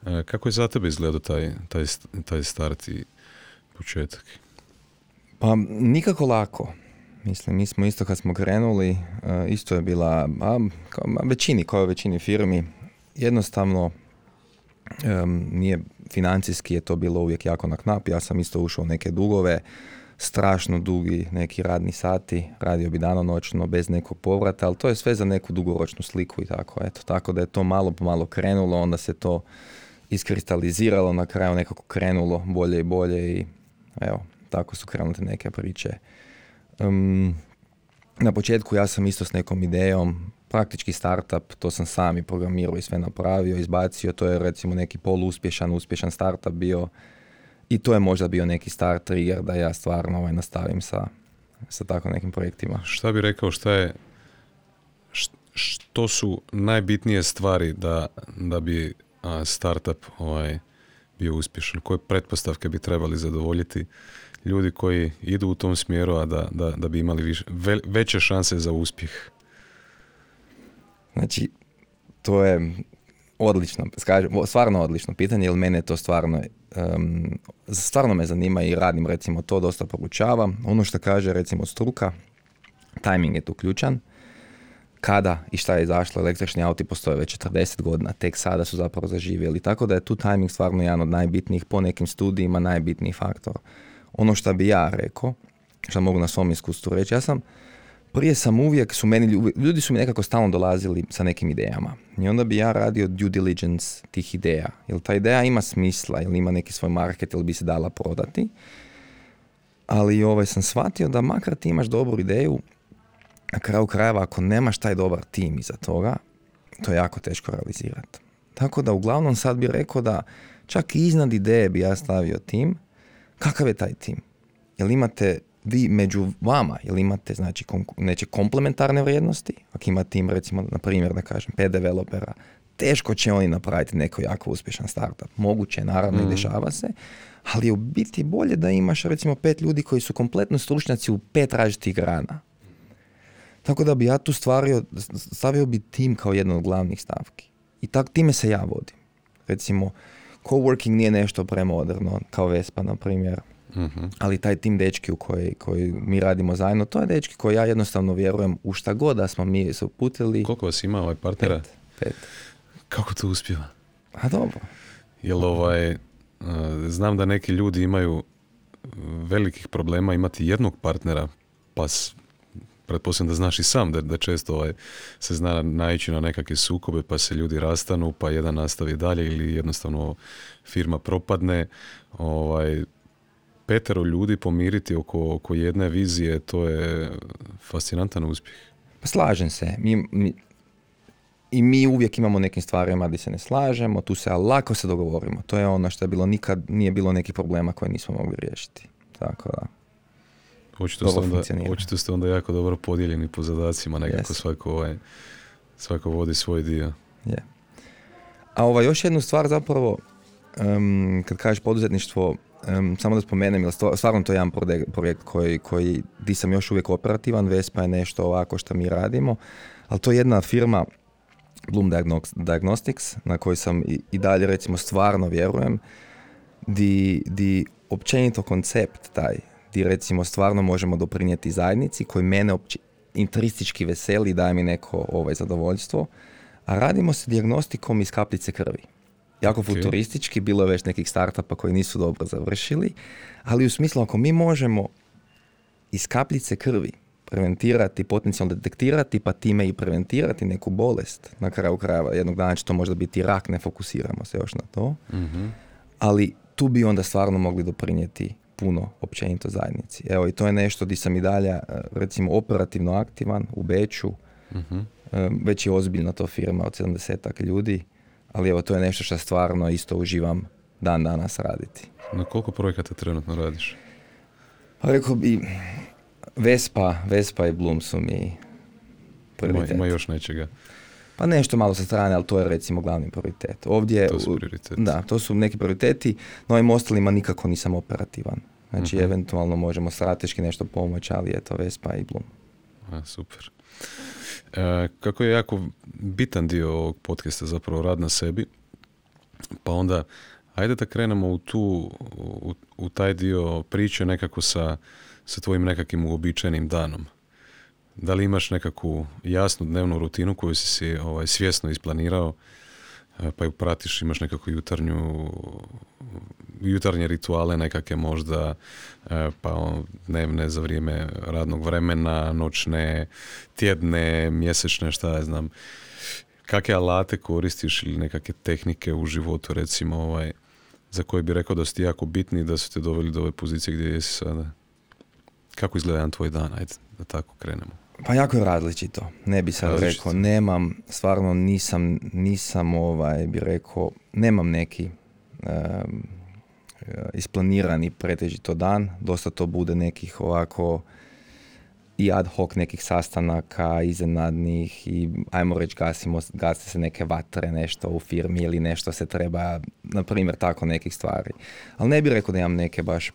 Uh, kako je za tebe izgledao taj, taj, taj start i početak? Pa nikako lako. Mislim, mi smo isto kad smo krenuli, uh, isto je bila, a, kao, većini, kao većini firmi, jednostavno nije financijski je to bilo uvijek jako na knap. Ja sam isto ušao u neke dugove. strašno dugi neki radni sati, radio bi danonoćno bez nekog povrata, ali to je sve za neku dugoročnu sliku i tako. Eto, tako da je to malo po malo krenulo, onda se to iskristaliziralo, na kraju nekako krenulo bolje i bolje i evo, tako su krenute neke priče. Na početku ja sam isto s nekom idejom, praktički startup, to sam sam i programirao i sve napravio, izbacio, to je recimo neki poluspješan, uspješan startup bio i to je možda bio neki start trigger da ja stvarno ovaj, nastavim sa, sa tako nekim projektima. Šta bi rekao, šta je, što su najbitnije stvari da, da bi a, startup ovaj, bio uspješan? Koje pretpostavke bi trebali zadovoljiti ljudi koji idu u tom smjeru, a da, da, da bi imali više, veće šanse za uspjeh? Znači, to je odlično, stvarno odlično pitanje, jer mene to stvarno, um, stvarno me zanima i radim recimo to, dosta poručavam. Ono što kaže recimo struka, timing je tu ključan. Kada i šta je izašlo, električni auti postoje već 40 godina, tek sada su zapravo zaživjeli. Tako da je tu timing stvarno jedan od najbitnijih, po nekim studijima najbitniji faktor. Ono što bi ja rekao, što mogu na svom iskustvu reći, ja sam prije sam uvijek, su meni, ljudi su mi nekako stalno dolazili sa nekim idejama. I onda bi ja radio due diligence tih ideja. Jel ta ideja ima smisla, ili ima neki svoj market, ili bi se dala prodati. Ali ovaj sam shvatio da makar ti imaš dobru ideju, na kraju krajeva ako nemaš taj dobar tim iza toga, to je jako teško realizirati. Tako da uglavnom sad bi rekao da čak i iznad ideje bi ja stavio tim. Kakav je taj tim? Jel imate vi među vama, jel imate znači neće komplementarne vrijednosti, ako ima tim recimo na primjer da kažem pet developera, teško će oni napraviti neko jako uspješan startup. Moguće, naravno i mhm. dešava se, ali je u biti bolje da imaš recimo pet ljudi koji su kompletno stručnjaci u pet različitih grana. Tako da bi ja tu stvario, stavio bi tim kao jednu od glavnih stavki. I tak time se ja vodim. Recimo, coworking nije nešto premoderno, kao Vespa, na primjer. Mhm. Ali taj tim dečki u koji, koji mi radimo zajedno, to je dečki koji ja jednostavno vjerujem u šta god da smo mi se uputili. Koliko vas ima ovaj partnera? Pet. pet. Kako to uspjeva? A dobro. Jel ovaj, znam da neki ljudi imaju velikih problema imati jednog partnera, pa pretpostavljam da znaš i sam da, da često ovaj, se zna naići na nekakve sukobe pa se ljudi rastanu pa jedan nastavi dalje ili jednostavno firma propadne. Ovaj, petero ljudi pomiriti oko, oko jedne vizije, to je fascinantan uspjeh. Pa slažem se. Mi, mi, I mi uvijek imamo nekim stvarima gdje se ne slažemo, tu se lako se dogovorimo. To je ono što je bilo nikad, nije bilo nekih problema koje nismo mogli riješiti. Tako da. Očito ste, onda, očito ste onda jako dobro podijeljeni po zadacima, nekako yes. svako, ovaj, svako vodi svoj dio. Je. A ovaj, još jednu stvar zapravo, um, kad kažeš poduzetništvo, Um, samo da spomenem, jer stvarno to je jedan projekt koji, koji, di sam još uvijek operativan, Vespa je nešto ovako što mi radimo, ali to je jedna firma Bloom Diagnostics, na kojoj sam i, i dalje recimo stvarno vjerujem, di, di općenito koncept taj, di recimo stvarno možemo doprinijeti zajednici koji mene opći, intristički veseli i daje mi neko ovaj, zadovoljstvo, a radimo se dijagnostikom iz kapljice krvi jako futuristički, bilo je već nekih startupa koji nisu dobro završili, ali u smislu ako mi možemo iz kapljice krvi preventirati, potencijalno detektirati, pa time i preventirati neku bolest. Na kraju krajeva jednog dana će to možda biti rak, ne fokusiramo se još na to. mm Ali tu bi onda stvarno mogli doprinijeti puno općenito zajednici. Evo i to je nešto di sam i dalje eh, recimo operativno aktivan u Beću. mm Već je ozbiljna to firma od 70 ljudi ali evo to je nešto što stvarno isto uživam dan danas raditi. Na koliko projekata trenutno radiš? Pa rekao bi Vespa, Vespa i Bloom su mi prioritet. Ima, ima još nečega? Pa nešto malo sa strane, ali to je recimo glavni prioritet. Ovdje, to su prioriteti. Da, to su neki prioriteti, no ovim ostalima nikako nisam operativan. Znači, uh eventualno možemo strateški nešto pomoći, ali je to Vespa i Bloom. A, super. E, kako je jako bitan dio ovog podcasta zapravo rad na sebi, pa onda ajde da krenemo u, tu, u, u taj dio priče nekako sa, sa tvojim nekakvim uobičajenim danom. Da li imaš nekakvu jasnu dnevnu rutinu koju si si ovaj, svjesno isplanirao e, pa ju pratiš, imaš nekakvu jutarnju jutarnje rituale nekakve možda e, pa dnevne za vrijeme radnog vremena, noćne, tjedne, mjesečne, šta ja znam. Kakve alate koristiš ili nekakve tehnike u životu recimo ovaj, za koje bi rekao da su ti jako bitni da su te doveli do ove pozicije gdje jesi sada? Kako izgleda jedan tvoj dan? Ajde, da tako krenemo. Pa jako je različito. Ne bi sad rekao, nemam, stvarno nisam, nisam ovaj, bi rekao, nemam neki um, isplanirani pretežito dan. Dosta to bude nekih ovako i ad hoc nekih sastanaka iznenadnih i ajmo reći gasimo, gase se neke vatre, nešto u firmi ili nešto se treba, na primjer tako nekih stvari. Ali ne bih rekao da imam neke baš e,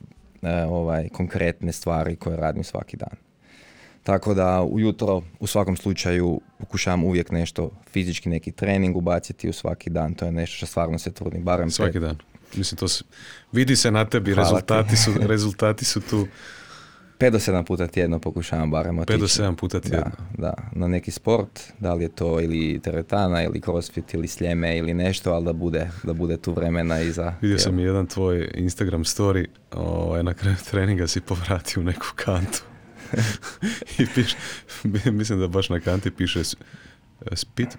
ovaj, konkretne stvari koje radim svaki dan. Tako da ujutro u svakom slučaju pokušavam uvijek nešto fizički neki trening ubaciti u svaki dan. To je nešto što stvarno se trudim. Barem svaki dan. Mislim, to se, vidi se na tebi, rezultati su, rezultati su tu. 5 do 7 puta tjedno pokušavam barem otići. 5 do 7 puta tjedno. Da, da, na neki sport, da li je to ili teretana ili crossfit ili sljeme ili nešto, ali da bude, da bude tu vremena i za... Vidio sam jedan tvoj Instagram story, ovaj, na kraju treninga si povratio u neku kantu. I piš, mislim da baš na kanti piše spit,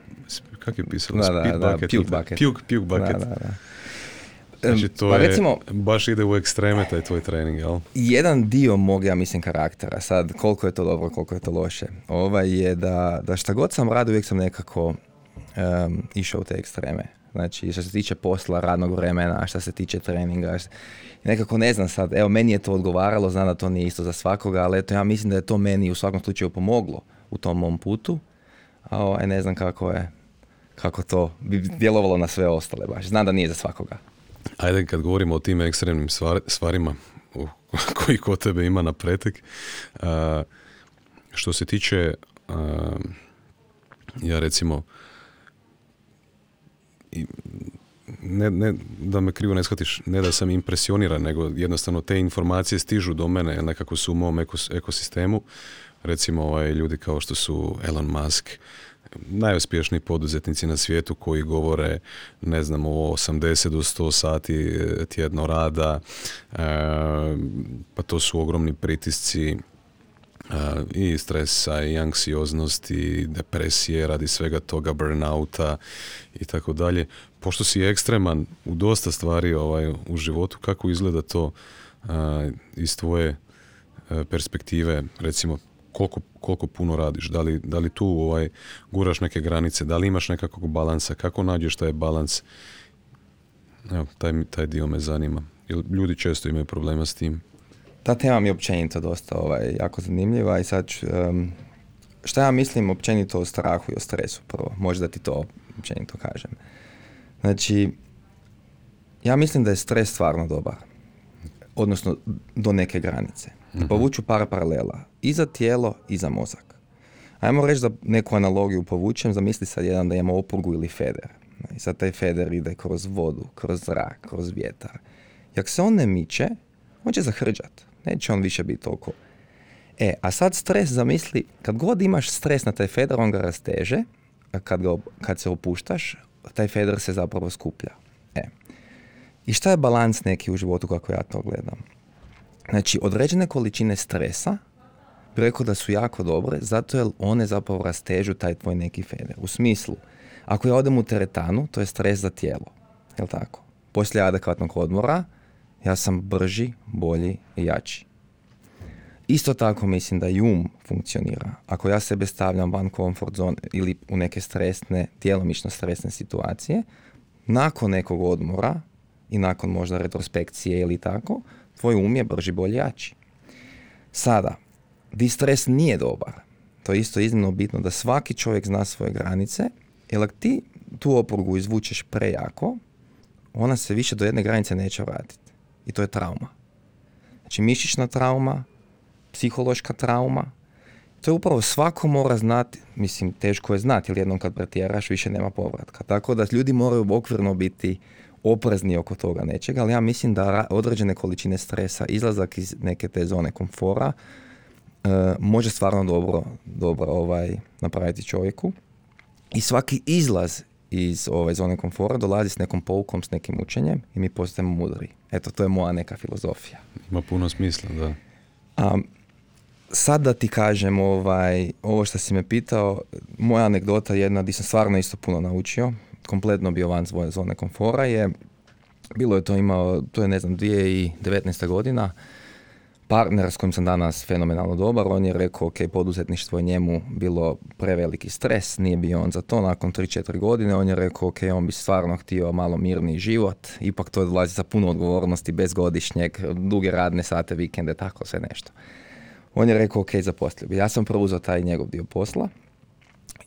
kak je pisalo? Da, da, da, puke bucket. Puke, puke bucket. Da, da, da. Znači to pa recimo, baš ide u ekstreme taj tvoj trening, jel? Jedan dio mog, ja mislim, karaktera, sad koliko je to dobro, koliko je to loše, ovaj je da, da šta god sam radio, uvijek sam nekako um, išao u te ekstreme. Znači, što se tiče posla, radnog vremena, što se tiče treninga, nekako ne znam sad, evo, meni je to odgovaralo, znam da to nije isto za svakoga, ali eto, ja mislim da je to meni u svakom slučaju pomoglo u tom mom putu, a ovaj, ne znam kako je, kako to bi djelovalo na sve ostale baš. Znam da nije za svakoga. Ajde, kad govorimo o tim ekstremnim stvarima koji kod tebe ima na pretek, što se tiče, ja recimo, ne, ne, da me krivo ne shvatiš, ne da sam impresioniran, nego jednostavno te informacije stižu do mene nekako su u mom ekosistemu. Recimo ovaj, ljudi kao što su Elon Musk, najuspješniji poduzetnici na svijetu koji govore ne znam o 80 do 100 sati e, tjedno rada e, pa to su ogromni pritisci e, i stresa i anksioznosti i depresije radi svega toga burnouta i tako dalje pošto si ekstreman u dosta stvari ovaj, u životu kako izgleda to iz tvoje perspektive recimo koliko, koliko puno radiš, da li, da li tu ovaj, guraš neke granice, da li imaš nekakvog balansa, kako nađeš taj balans, evo, taj, taj dio me zanima. Jer ljudi često imaju problema s tim. Ta tema mi je općenito dosta ovaj, jako zanimljiva i sad um, šta ja mislim općenito o strahu i o stresu prvo, možda ti to općenito kažem. Znači, ja mislim da je stres stvarno dobar, odnosno do neke granice. Mm-hmm. Povuću par paralela. I za tijelo i za mozak. Ajmo reći da neku analogiju povučem, zamisli sad jedan da ima oprugu ili feder. I sad taj feder ide kroz vodu, kroz zrak, kroz vjetar. Jak se on ne miče, on će zahrđat. Neće on više biti toliko. E, a sad stres, zamisli, kad god imaš stres na taj feder, on ga rasteže, a kad, ga, kad se opuštaš, taj feder se zapravo skuplja. E. I šta je balans neki u životu kako ja to gledam? Znači, određene količine stresa preko da su jako dobre, zato jer one zapravo rastežu taj tvoj neki feder. U smislu, ako ja odem u teretanu, to je stres za tijelo. Jel tako? Poslije adekvatnog odmora, ja sam brži, bolji i jači. Isto tako mislim da i um funkcionira. Ako ja sebe stavljam van comfort zone ili u neke stresne, djelomično stresne situacije, nakon nekog odmora i nakon možda retrospekcije ili tako, tvoj um je brži, bolji, jači. Sada, di stres nije dobar, to je isto iznimno bitno da svaki čovjek zna svoje granice, jer ako ti tu oprugu izvučeš prejako, ona se više do jedne granice neće vratiti. I to je trauma. Znači mišićna trauma, psihološka trauma, to je upravo svako mora znati, mislim teško je znati, jer jednom kad pretjeraš više nema povratka. Tako da ljudi moraju okvirno biti oprezni oko toga nečega, ali ja mislim da određene količine stresa, izlazak iz neke te zone komfora, e, može stvarno dobro, dobro ovaj, napraviti čovjeku. I svaki izlaz iz ove zone komfora dolazi s nekom poukom, s nekim učenjem i mi postajemo mudri. Eto, to je moja neka filozofija. Ima puno smisla, da. A, sad da ti kažem, ovaj, ovo što si me pitao, moja anegdota jedna di sam stvarno isto puno naučio, kompletno bio van svoje zone komfora je, bilo je to imao, to je ne znam, 2019. godina, partner s kojim sam danas fenomenalno dobar, on je rekao, ok, poduzetništvo je njemu bilo preveliki stres, nije bio on za to, nakon 3-4 godine on je rekao, ok, on bi stvarno htio malo mirniji život, ipak to dolazi sa puno odgovornosti, bez godišnjeg, duge radne sate, vikende, tako sve nešto. On je rekao, ok, zaposlio bi. Ja sam preuzeo taj njegov dio posla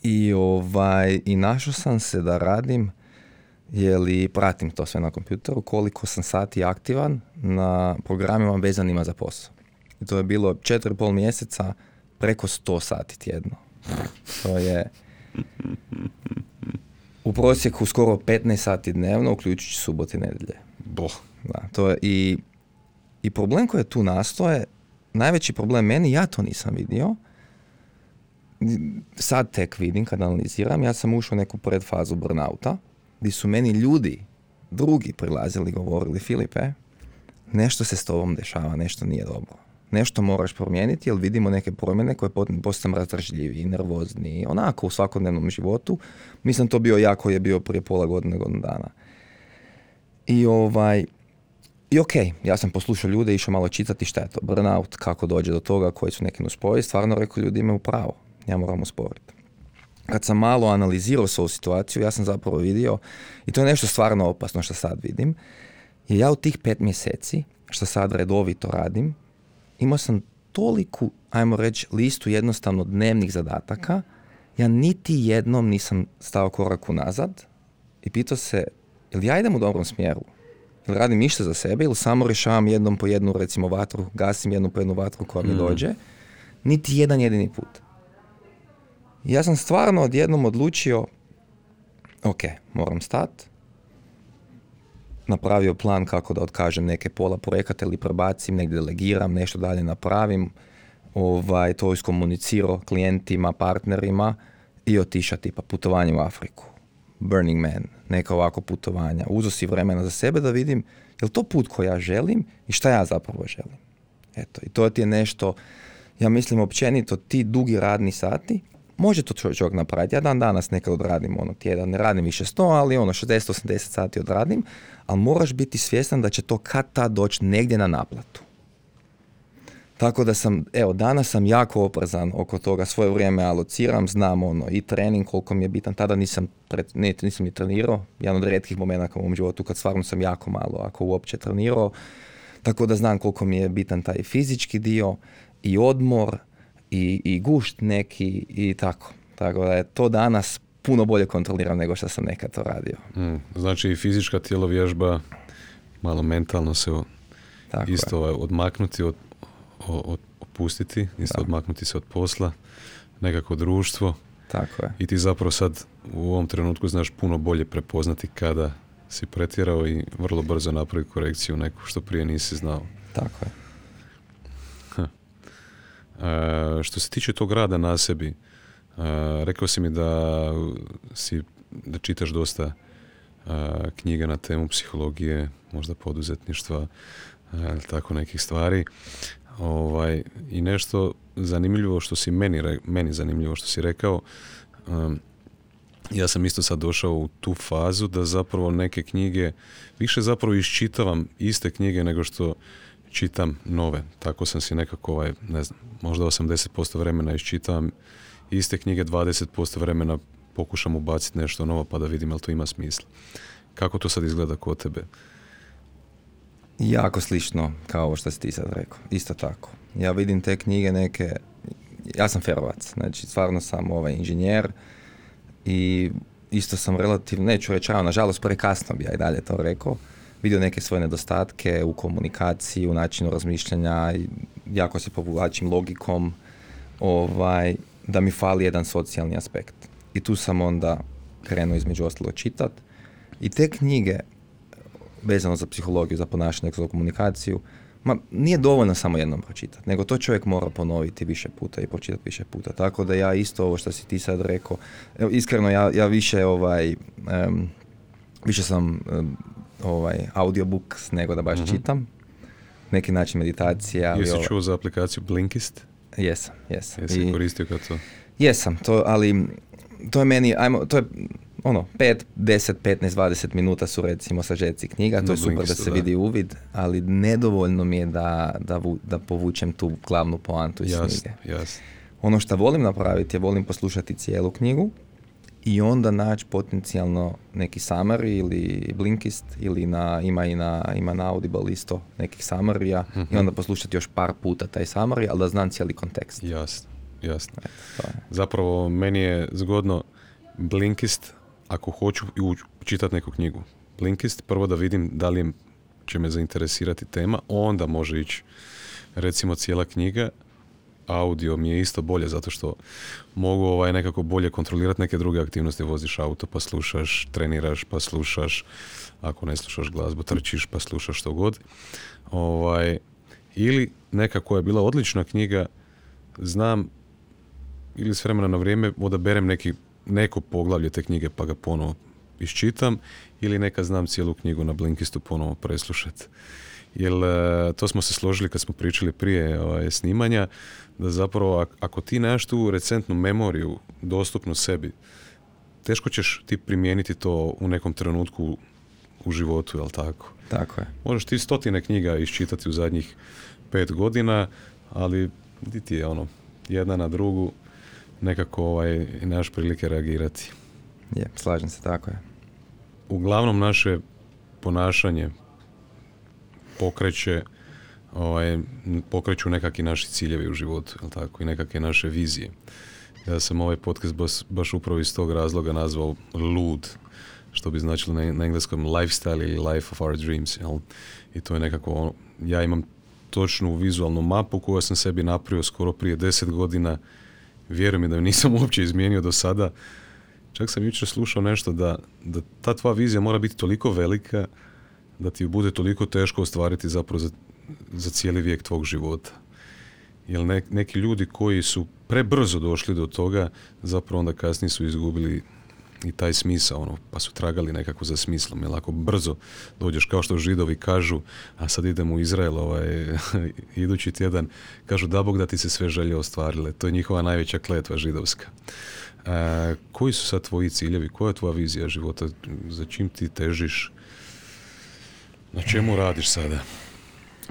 i, ovaj, i našao sam se da radim, je pratim to sve na kompjuteru, koliko sam sati aktivan na programima vezanima za posao. I to je bilo 4,5 mjeseca, preko 100 sati tjedno. To je u prosjeku skoro 15 sati dnevno, uključujući subote i nedjelje. Boh. Da, to je i, i problem koji je tu nastoje, najveći problem meni, ja to nisam vidio, sad tek vidim kad analiziram, ja sam ušao u neku predfazu burnouta, gdje su meni ljudi, drugi prilazili, govorili, Filipe, nešto se s tobom dešava, nešto nije dobro. Nešto moraš promijeniti jer vidimo neke promjene koje postam razdražljiviji, nervozni, onako u svakodnevnom životu. Mislim to bio jako je bio prije pola godine, godinu dana. I ovaj, i ok, ja sam poslušao ljude, išao malo čitati šta je to burnout, kako dođe do toga, koji su neki nuspoji, stvarno rekao ljudi imaju pravo, ja moram usporiti. Kad sam malo analizirao svoju situaciju, ja sam zapravo vidio, i to je nešto stvarno opasno što sad vidim, je ja u tih pet mjeseci, što sad redovito radim, imao sam toliku, ajmo reći, listu jednostavno dnevnih zadataka, ja niti jednom nisam stao korak nazad i pitao se, jel ja idem u dobrom smjeru? Jel radim išta za sebe ili samo rješavam jednom po jednu, recimo, vatru, gasim jednu po jednu vatru koja mi mm. dođe? Niti jedan jedini put. Ja sam stvarno odjednom odlučio, ok, moram stat, napravio plan kako da otkažem neke pola projekata ili prebacim, negdje delegiram, nešto dalje napravim, ovaj, to iskomunicirao klijentima, partnerima i otiša tipa putovanje u Afriku. Burning Man, neka ovako putovanja. Uzo si vremena za sebe da vidim je li to put koji ja želim i šta ja zapravo želim. Eto, i to ti je nešto, ja mislim općenito, ti dugi radni sati, može to čovjek napraviti. Ja dan danas nekad odradim ono tjedan, ne radim više 100, ali ono 60-80 sati odradim, ali moraš biti svjestan da će to kad tad doći negdje na naplatu. Tako da sam, evo, danas sam jako oprezan oko toga, svoje vrijeme alociram, znam ono, i trening koliko mi je bitan, tada nisam, ne, nisam ni trenirao, jedan od redkih momenata u mom životu kad stvarno sam jako malo, ako uopće trenirao, tako da znam koliko mi je bitan taj fizički dio i odmor i, i gušt neki i tako. Tako da je to danas puno bolje kontroliram nego što sam nekad to radio. Mm, znači i fizička vježba, malo mentalno se tako isto ovaj, odmaknuti od, od, opustiti, isto odmaknuti se od posla, nekako društvo. Tako je. I ti zapravo sad u ovom trenutku znaš puno bolje prepoznati kada si pretjerao i vrlo brzo napraviti korekciju neku što prije nisi znao. Tako je. E, što se tiče tog rada na sebi, e, rekao si mi da si da čitaš dosta uh, knjiga na temu psihologije, možda poduzetništva, tako nekih stvari. Ovaj, I nešto zanimljivo što si meni, meni zanimljivo što si rekao, ja sam isto sad došao u tu fazu da zapravo neke knjige, više zapravo iščitavam iste knjige nego što čitam nove. Tako sam si nekako, ovaj, ne znam, možda 80% vremena iščitavam iste knjige, 20% vremena pokušam ubaciti nešto novo pa da vidim jel to ima smisla. Kako to sad izgleda kod tebe? Jako slično kao ovo što si ti sad rekao. Isto tako. Ja vidim te knjige neke, ja sam ferovac, znači stvarno sam ovaj inženjer i isto sam relativno, neću reći, nažalost prekasno bi ja i dalje to rekao, vidio neke svoje nedostatke u komunikaciji, u načinu razmišljanja, jako se povlačim logikom, ovaj, da mi fali jedan socijalni aspekt. I tu sam onda krenuo između ostalo čitat. I te knjige, vezano za psihologiju, za ponašanje, za komunikaciju, Ma nije dovoljno samo jednom pročitati, nego to čovjek mora ponoviti više puta i pročitati više puta. Tako da ja isto ovo što si ti sad rekao, evo, iskreno ja, ja više ovaj, više sam um, ovaj, audiobooks nego da baš mm čitam. Neki način meditacija. Jesi ovaj- čuo za aplikaciju Blinkist? Jesam, jesam. Jesi I, koristio kad to? Jesam, to, ali to je meni, ajmo, to je ono, 5, 10, 15, 20 minuta su recimo sažeci knjiga, to je super da se vidi uvid, ali nedovoljno mi je da, da, da povučem tu glavnu poantu iz jasne, knjige. Jasne. Ono što volim napraviti je volim poslušati cijelu knjigu i onda naći potencijalno neki summary ili blinkist ili na, ima i na, ima na Audible isto nekih summary i mhm. onda poslušati još par puta taj summary, ali da znam cijeli kontekst. Jasno, jasno. Zapravo meni je zgodno blinkist ako hoću čitati neku knjigu. Blinkist, prvo da vidim da li će me zainteresirati tema, onda može ići recimo cijela knjiga, audio mi je isto bolje zato što mogu ovaj nekako bolje kontrolirati neke druge aktivnosti, voziš auto pa slušaš, treniraš pa slušaš, ako ne slušaš glazbu, trčiš pa slušaš što god. Ovaj, ili neka koja je bila odlična knjiga, znam ili s vremena na vrijeme odaberem neki neko poglavlje te knjige pa ga ponovo iščitam ili neka znam cijelu knjigu na Blinkistu ponovo preslušati. Jer e, to smo se složili kad smo pričali prije ovaj, snimanja, da zapravo ako ti nemaš tu recentnu memoriju dostupnu sebi, teško ćeš ti primijeniti to u nekom trenutku u životu, jel tako? Tako je. Možeš ti stotine knjiga iščitati u zadnjih pet godina, ali di ti je ono, jedna na drugu, nekako ovaj, nemaš prilike reagirati. Je, slažem se, tako je. Uglavnom naše ponašanje pokreće ovaj, pokreću nekakvi naši ciljevi u životu, jel tako, i nekakve naše vizije. Ja sam ovaj podcast baš, baš upravo iz tog razloga nazvao lud, što bi značilo na, na engleskom lifestyle ili life of our dreams, jel? I to je nekako, ono, ja imam točnu vizualnu mapu koju sam sebi napravio skoro prije deset godina vjerujem da ju nisam uopće izmijenio do sada. Čak sam jučer slušao nešto da, da ta tva vizija mora biti toliko velika da ti bude toliko teško ostvariti zapravo za, za cijeli vijek tvog života. Jer neki ljudi koji su prebrzo došli do toga, zapravo onda kasnije su izgubili i taj smisao, ono, pa su tragali nekako za smislom, jer ako brzo dođeš, kao što židovi kažu, a sad idemo u Izrael, ovaj, idući tjedan, kažu da Bog da ti se sve želje ostvarile, to je njihova najveća kletva židovska. E, koji su sad tvoji ciljevi, koja je tvoja vizija života, za čim ti težiš, na čemu radiš sada?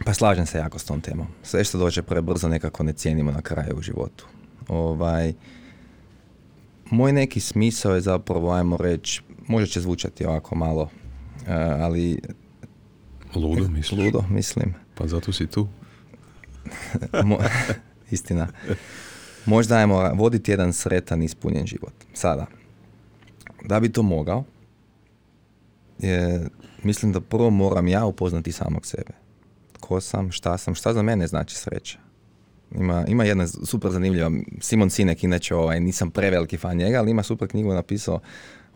Pa slažem se jako s tom temom. Sve što dođe prebrzo nekako ne cijenimo na kraju u životu. Ovaj, moj neki smisao je zapravo, ajmo reći, možda će zvučati ovako malo, uh, ali... Ludo, misliš? Ludo, mislim. Pa zato si tu. Mo, istina. Možda ajmo voditi jedan sretan, ispunjen život. Sada, da bi to mogao, je, mislim da prvo moram ja upoznati samog sebe. Ko sam, šta sam, šta za mene znači sreća. Ima, ima jedna super zanimljiva, Simon Sinek, inače ovaj, nisam preveliki fan njega, ali ima super knjigu napisao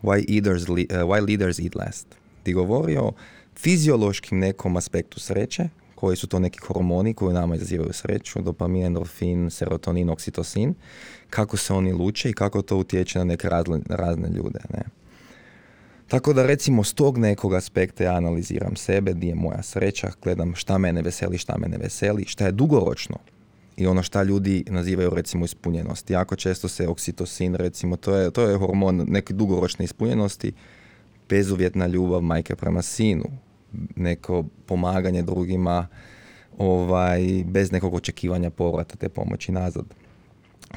Why, eaters, uh, Why Leaders Eat Last. Ti govori o fiziološkim nekom aspektu sreće, koji su to neki hormoni koji nama izazivaju sreću, dopamin, endorfin, serotonin, oksitosin, kako se oni luče i kako to utječe na neke razne, razne ljude. Ne? Tako da recimo s tog nekog aspekta ja analiziram sebe, gdje je moja sreća, gledam šta mene veseli, šta me ne veseli, šta je dugoročno i ono šta ljudi nazivaju recimo ispunjenost. Jako često se oksitosin recimo, to je, to je hormon neke dugoročne ispunjenosti, bezuvjetna ljubav majke prema sinu, neko pomaganje drugima ovaj, bez nekog očekivanja povrata te pomoći nazad.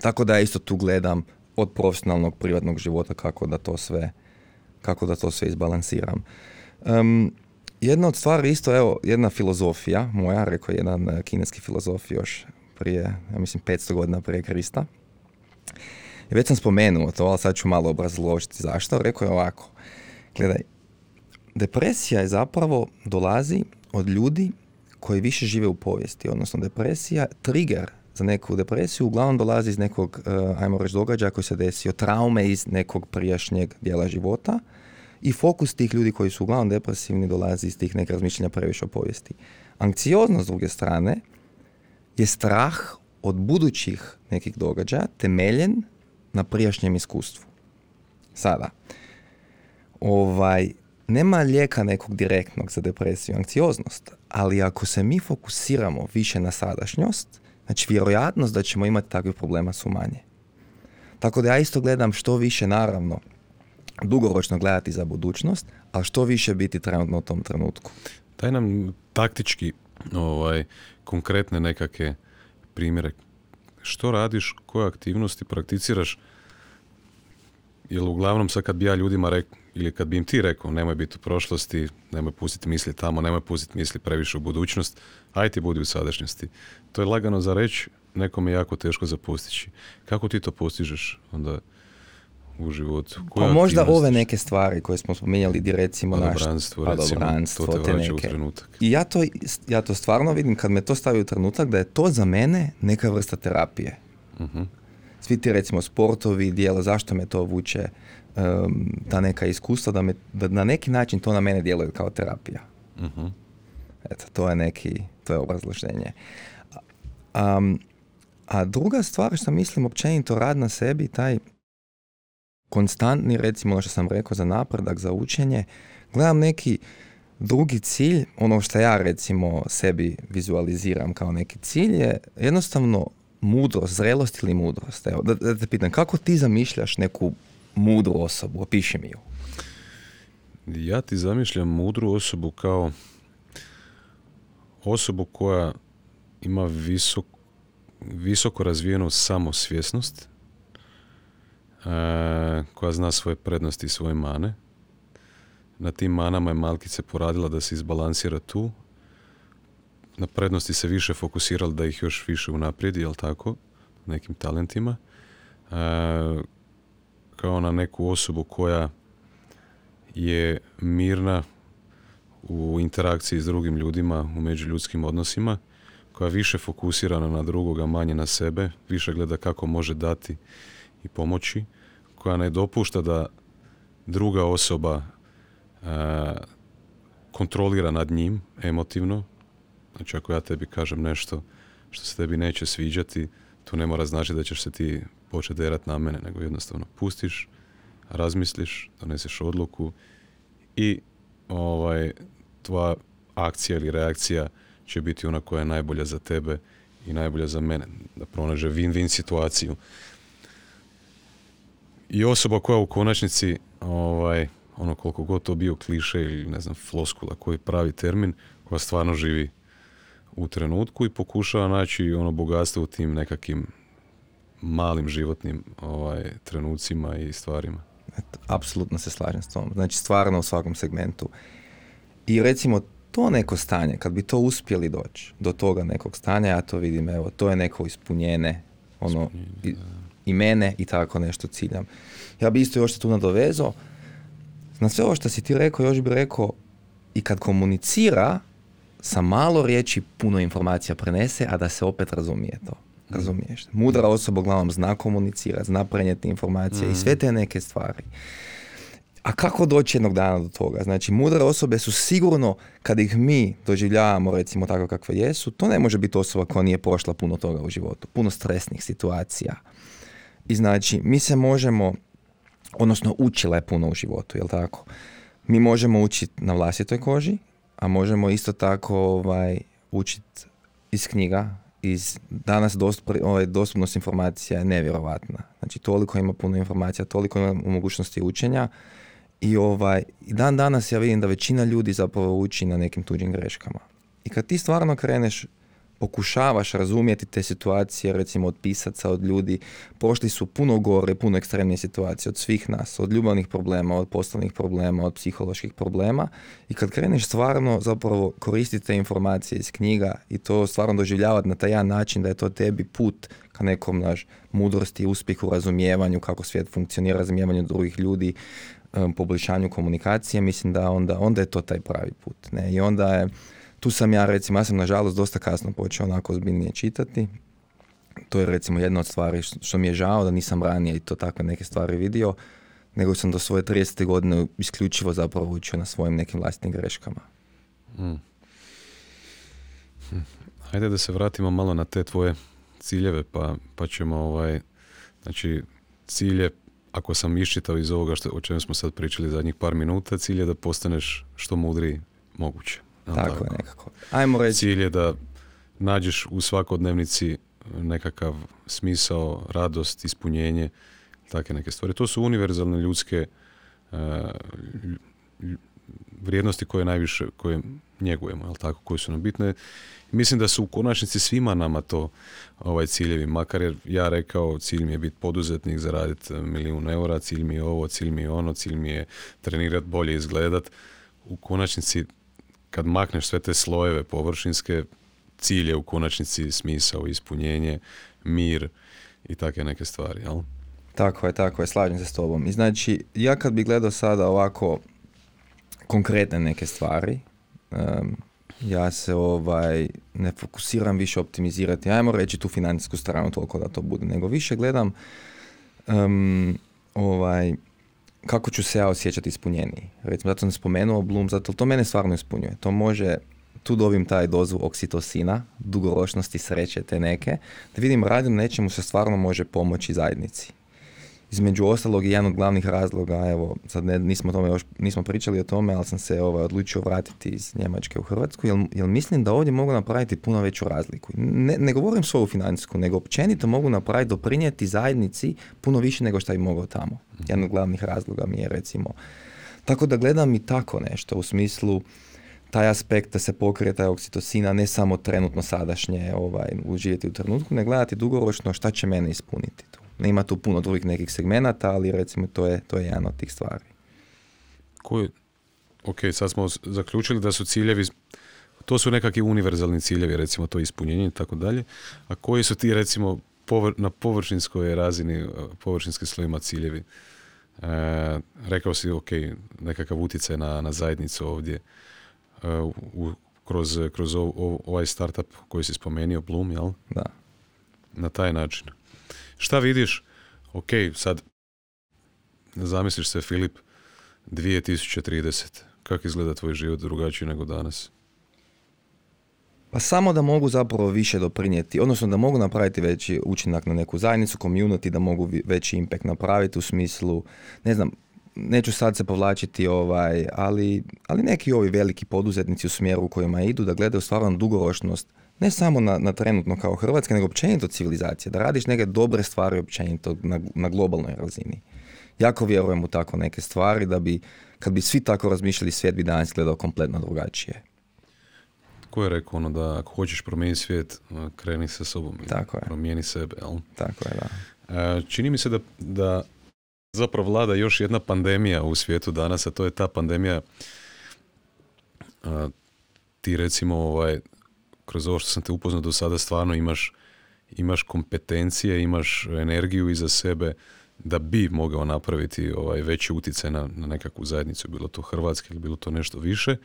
Tako da isto tu gledam od profesionalnog privatnog života kako da to sve kako da to sve izbalansiram. Um, jedna od stvari isto, evo, jedna filozofija moja, rekao jedan kineski filozof još prije, ja mislim, 500 godina prije Krista. I već sam spomenuo to, ali sad ću malo obrazložiti zašto. Rekao je ovako, gledaj, depresija je zapravo dolazi od ljudi koji više žive u povijesti, odnosno depresija, trigger za neku depresiju uglavnom dolazi iz nekog, uh, ajmo reći, događaja koji se desio, traume iz nekog prijašnjeg dijela života i fokus tih ljudi koji su uglavnom depresivni dolazi iz tih nekih razmišljanja previše o povijesti Anksioznost s druge strane je strah od budućih nekih događaja temeljen na prijašnjem iskustvu. Sada, ovaj, nema lijeka nekog direktnog za depresiju i anksioznost, ali ako se mi fokusiramo više na sadašnjost, znači vjerojatnost da ćemo imati takvih problema su manje. Tako da ja isto gledam što više, naravno, dugoročno gledati za budućnost, ali što više biti trenutno u tom trenutku. Daj nam taktički ovaj, konkretne nekakve primjere. Što radiš, koje aktivnosti prakticiraš? Jer uglavnom sad kad bi ja ljudima rekao, ili kad bi im ti rekao nemoj biti u prošlosti, nemoj pustiti misli tamo, nemoj pustiti misli previše u budućnost, aj ti budi u sadašnjosti. To je lagano za reći, nekome jako teško za postići. Kako ti to postižeš onda u životu? Koje pa možda ove neke stvari koje smo spominjali di recimo naš padobranstvo, to te, neke. trenutak. I ja to, ja to stvarno vidim kad me to stavi u trenutak da je to za mene neka vrsta terapije. uh Svi ti recimo sportovi, dijela, zašto me to vuče, um, ta neka iskustva, da, me, da na neki način to na mene djeluje kao terapija. uh Eto, to je neki, to je obrazloženje. Um, a druga stvar što mislim općenito rad na sebi, taj konstantni, recimo ono što sam rekao za napredak, za učenje, gledam neki drugi cilj, ono što ja recimo sebi vizualiziram kao neki cilj je jednostavno mudrost, zrelost ili mudrost. Evo, da, da te pitam, kako ti zamišljaš neku mudru osobu? Opiši mi ju. Ja ti zamišljam mudru osobu kao osobu koja ima visok, visoko razvijenu samosvjesnost, koja zna svoje prednosti i svoje mane. Na tim manama je Malkice poradila da se izbalansira tu. Na prednosti se više fokusirala da ih još više unaprijedi, jel tako? Nekim talentima. E, kao na neku osobu koja je mirna u interakciji s drugim ljudima, u međuljudskim odnosima, koja je više fokusirana na drugoga, manje na sebe, više gleda kako može dati i pomoći, koja ne dopušta da druga osoba e, kontrolira nad njim emotivno. Znači ako ja tebi kažem nešto što se tebi neće sviđati, to ne mora znači da ćeš se ti početi derat na mene, nego jednostavno pustiš, razmisliš, doneseš odluku i ovaj, tvoja akcija ili reakcija će biti ona koja je najbolja za tebe i najbolja za mene. Da pronaže win-win situaciju. I osoba koja u konačnici, ovaj, ono koliko god to bio kliše ili ne znam, floskula, koji pravi termin, koja stvarno živi u trenutku i pokušava naći ono bogatstvo u tim nekakvim malim životnim ovaj, trenucima i stvarima. Eto, apsolutno se slažem s tom. Znači stvarno u svakom segmentu. I recimo to neko stanje, kad bi to uspjeli doći do toga nekog stanja, ja to vidim, evo, to je neko ispunjene, ono, i, mene i tako nešto ciljam. Ja bi isto još se tu nadovezao, na sve ovo što si ti rekao, još bi rekao, i kad komunicira, sa malo riječi puno informacija prenese, a da se opet razumije to. Mm. Razumiješ? Mudra osoba uglavnom zna komunicirati, zna prenijeti informacije i mm. sve te neke stvari. A kako doći jednog dana do toga? Znači, mudre osobe su sigurno, kad ih mi doživljavamo, recimo tako kakve jesu, to ne može biti osoba koja nije prošla puno toga u životu, puno stresnih situacija. I znači, mi se možemo, odnosno učila je puno u životu, jel tako? Mi možemo učiti na vlastitoj koži, a možemo isto tako ovaj, učiti iz knjiga, iz danas dost, ovaj, dostupnost informacija je nevjerovatna. Znači, toliko ima puno informacija, toliko ima mogućnosti učenja, i ovaj, dan danas ja vidim da većina ljudi zapravo uči na nekim tuđim greškama. I kad ti stvarno kreneš, pokušavaš razumjeti te situacije, recimo od pisaca, od ljudi, prošli su puno gore, puno ekstremnije situacije od svih nas, od ljubavnih problema, od poslovnih problema, od psiholoških problema. I kad kreneš stvarno zapravo koristiti te informacije iz knjiga i to stvarno doživljavati na taj način da je to tebi put ka nekom naš mudrosti, uspjehu, razumijevanju kako svijet funkcionira, razumijevanju drugih ljudi, poboljšanju komunikacije, mislim da onda, onda je to taj pravi put. Ne? I onda je, tu sam ja recimo, ja sam nažalost dosta kasno počeo onako ozbiljnije čitati. To je recimo jedna od stvari što mi je žao da nisam ranije i to takve neke stvari vidio, nego sam do svoje 30. godine isključivo zapravo učio na svojim nekim vlastitim greškama. Mm. Hajde da se vratimo malo na te tvoje ciljeve, pa, pa ćemo ovaj, znači cilje, ako sam iščitao iz ovoga što, o čem smo sad pričali zadnjih par minuta, cilj je da postaneš što mudriji moguće. Tako, tako, je nekako. Ajmo reći. Cilj je da nađeš u svakodnevnici nekakav smisao, radost, ispunjenje, takve neke stvari. To su univerzalne ljudske uh, vrijednosti koje najviše, koje njegujemo, jel tako, koje su nam bitne. Mislim da su u konačnici svima nama to ovaj ciljevi, makar je ja rekao cilj mi je biti poduzetnik, zaraditi milijun eura, cilj mi je ovo, cilj mi je ono, cilj mi je trenirati, bolje izgledat. U konačnici kad makneš sve te slojeve površinske, cilj je u konačnici smisao, ispunjenje, mir i takve neke stvari, jel? Tako je, tako je, slažem se s tobom. I znači, ja kad bi gledao sada ovako konkretne neke stvari, ja se ovaj ne fokusiram više optimizirati, ajmo reći tu financijsku stranu toliko da to bude, nego više gledam ovaj kako ću se ja osjećati ispunjeniji. Recimo, zato sam spomenuo Bloom, zato to mene stvarno ispunjuje. To može, tu dobim taj dozu oksitosina, dugoročnosti sreće te neke, da vidim radim nečemu se stvarno može pomoći zajednici između ostalog jedan od glavnih razloga, evo, sad ne, nismo, tome još, nismo pričali o tome, ali sam se ovaj, odlučio vratiti iz Njemačke u Hrvatsku, jer, jer mislim da ovdje mogu napraviti puno veću razliku. Ne, ne govorim svoju financijsku, nego općenito mogu napraviti, doprinijeti zajednici puno više nego što bi mogao tamo. Mhm. Jedan od glavnih razloga mi je recimo. Tako da gledam i tako nešto u smislu taj aspekt da se pokrije taj oksitosina, ne samo trenutno sadašnje ovaj, uživjeti u trenutku, ne gledati dugoročno šta će mene ispuniti tu. Ima tu puno drugih nekih segmenata, ali recimo to je, to je jedan od tih stvari. Koji, ok, sad smo zaključili da su ciljevi, to su nekakvi univerzalni ciljevi, recimo to ispunjenje i tako dalje, a koji su ti recimo na površinskoj razini, površinskim slojima ciljevi? E, rekao si, ok, nekakav utjecaj na, na zajednicu ovdje, e, u, kroz, kroz ovaj startup koji si spomenuo, Bloom, jel? Da. Na taj način. Šta vidiš? Ok, sad zamisliš se Filip 2030. Kako izgleda tvoj život drugačiji nego danas? Pa samo da mogu zapravo više doprinijeti, odnosno da mogu napraviti veći učinak na neku zajednicu, community, da mogu veći impact napraviti u smislu, ne znam, neću sad se povlačiti, ovaj, ali, ali neki ovi veliki poduzetnici u smjeru u kojima idu da gledaju stvarno dugoročnost ne samo na, na trenutno kao Hrvatska, nego općenito civilizacije, da radiš neke dobre stvari općenito na, na globalnoj razini. Jako vjerujem u tako neke stvari da bi, kad bi svi tako razmišljali, svijet bi danas gledao kompletno drugačije. Ko je rekao ono da ako hoćeš promijeniti svijet, kreni sa sobom. Tako je. Promijeni sebe, jel? Tako je, da. E, čini mi se da, da zapravo vlada još jedna pandemija u svijetu danas, a to je ta pandemija ti recimo ovaj, kroz ovo što sam te upoznao do sada stvarno imaš, imaš kompetencije, imaš energiju iza sebe da bi mogao napraviti ovaj veći utjecaj na, na nekakvu zajednicu, bilo to Hrvatske ili bilo to nešto više.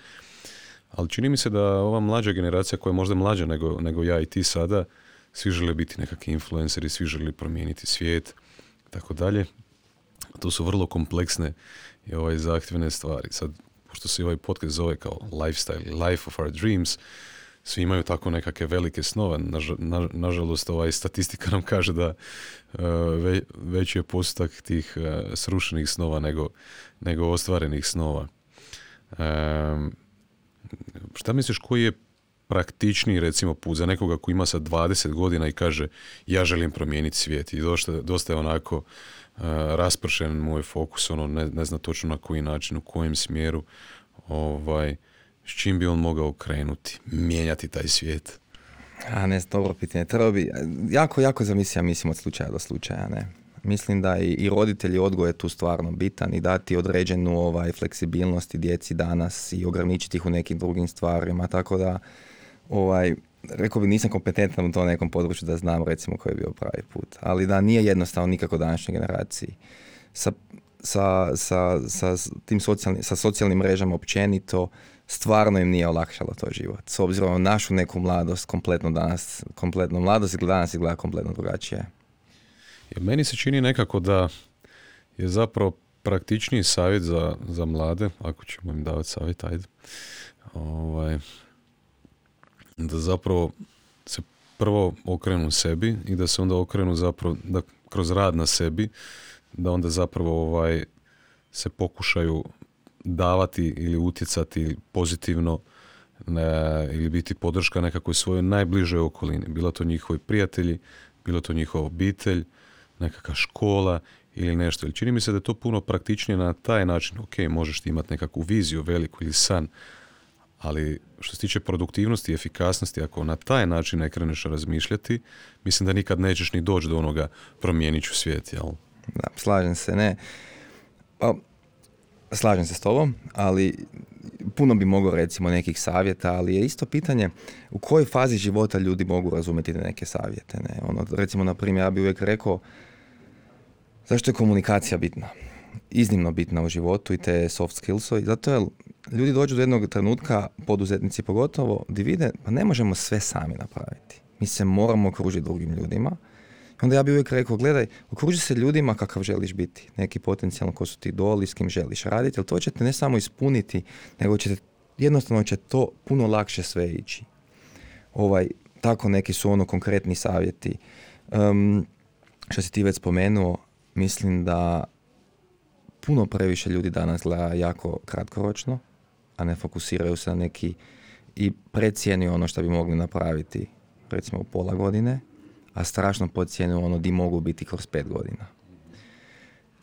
Ali čini mi se da ova mlađa generacija koja je možda mlađa nego, nego ja i ti sada, svi žele biti nekakvi influenceri, svi žele promijeniti svijet, tako dalje. To su vrlo kompleksne i ovaj zahtjevne stvari. Sad, pošto se ovaj podcast zove kao lifestyle, life of our dreams, svi imaju tako nekakve velike snove. nažalost, ovaj statistika nam kaže da uh, veći je postotak tih uh, srušenih snova nego, nego ostvarenih snova. Šta misliš koji je praktičniji recimo put za nekoga koji ima sad 20 godina i kaže ja želim promijeniti svijet i dosta, dosta je onako uh, raspršen moj fokus, ono ne, ne zna točno na koji način, u kojem smjeru ovaj, s čim bi on mogao krenuti, mijenjati taj svijet? A ne, dobro pitanje. Treba bi, jako, jako zamislim, mislim od slučaja do slučaja, ne. Mislim da i, i roditelji odgoj je tu stvarno bitan i dati određenu ovaj, fleksibilnosti djeci danas i ograničiti ih u nekim drugim stvarima, tako da ovaj, rekao bi nisam kompetentan u tom nekom području da znam recimo koji je bio pravi put, ali da nije jednostavno nikako današnjoj generaciji. Sa, sa, sa, sa, tim socijalnim, sa socijalnim mrežama općenito, stvarno im nije olakšalo to život. S obzirom na našu neku mladost, kompletno danas, kompletno mladost i danas gleda kompletno drugačije. Jer meni se čini nekako da je zapravo praktičniji savjet za, za mlade, ako ćemo im davati savjet, ajde, ovaj, da zapravo se prvo okrenu sebi i da se onda okrenu zapravo, da kroz rad na sebi, da onda zapravo ovaj, se pokušaju davati ili utjecati pozitivno ne, ili biti podrška nekakvoj svojoj najbližoj okolini. Bilo to njihovi prijatelji, bilo to njihova obitelj, nekakva škola ili nešto. Ili čini mi se da je to puno praktičnije na taj način. Ok, možeš ti imati nekakvu viziju veliku ili san, ali što se tiče produktivnosti i efikasnosti, ako na taj način ne kreneš razmišljati, mislim da nikad nećeš ni doći do onoga promijenit ću svijet, jel? Da, slažem se, ne. Pa, slažem se s tobom, ali puno bi mogao recimo nekih savjeta, ali je isto pitanje u kojoj fazi života ljudi mogu razumjeti neke savjete. Ne? Ono, recimo, na primjer, ja bih uvijek rekao zašto je komunikacija bitna? Iznimno bitna u životu i te soft skillsovi, zato je ljudi dođu do jednog trenutka, poduzetnici pogotovo, di vide, pa ne možemo sve sami napraviti. Mi se moramo okružiti drugim ljudima. Onda ja bih uvijek rekao, gledaj, okruži se ljudima kakav želiš biti. Neki potencijalno ko su ti doli, s kim želiš raditi, ali to će te ne samo ispuniti, nego će te, jednostavno će to puno lakše sve ići. Ovaj, tako neki su ono konkretni savjeti. Um, što si ti već spomenuo, mislim da puno previše ljudi danas gleda jako kratkoročno, a ne fokusiraju se na neki i precijeni ono što bi mogli napraviti recimo u pola godine, a strašno podcijenu ono di mogu biti kroz pet godina.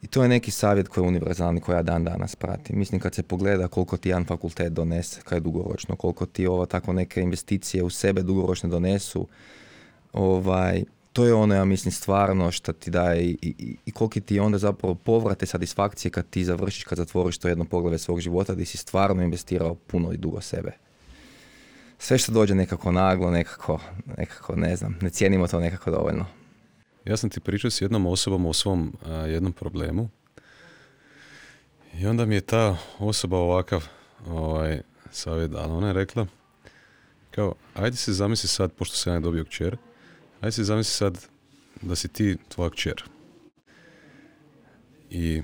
I to je neki savjet koji je univerzalni, koji ja dan danas pratim. Mislim kad se pogleda koliko ti jedan fakultet donese, kaj je dugoročno, koliko ti ovo tako neke investicije u sebe dugoročno donesu, ovaj, to je ono, ja mislim, stvarno što ti daje i, i, i koliki ti onda zapravo povrate satisfakcije kad ti završiš, kad zatvoriš to jedno poglede svog života gdje si stvarno investirao puno i dugo sebe. Sve što dođe nekako naglo, nekako, nekako ne znam, ne cijenimo to nekako dovoljno. Ja sam ti pričao s jednom osobom o svom jednom problemu i onda mi je ta osoba ovakav ovaj, savjet dala. Ona je rekla, kao, ajde se zamisli sad, pošto sam ja dobio kćer, Ajde si zamisli sad da si ti tvoja kćer. I,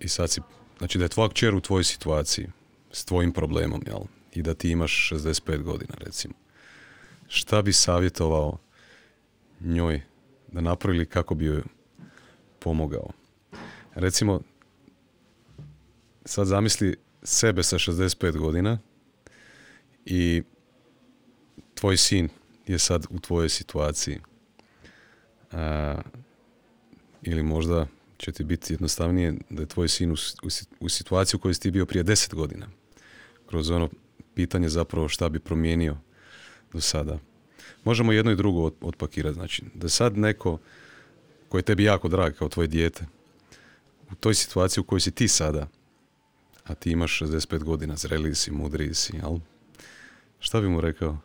I sad si, znači da je tvoja kćer u tvojoj situaciji, s tvojim problemom, jel? I da ti imaš 65 godina, recimo. Šta bi savjetovao njoj da napravili kako bi joj pomogao? Recimo, sad zamisli sebe sa 65 godina i tvoj sin je sad u tvojoj situaciji. A, ili možda će ti biti jednostavnije da je tvoj sin u, u, situaciji u kojoj si ti bio prije deset godina. Kroz ono pitanje zapravo šta bi promijenio do sada. Možemo jedno i drugo otpakirati. Znači, da sad neko koji je tebi jako drag kao tvoje dijete, u toj situaciji u kojoj si ti sada, a ti imaš 65 godina, zreliji si, mudriji si, ali šta bi mu rekao?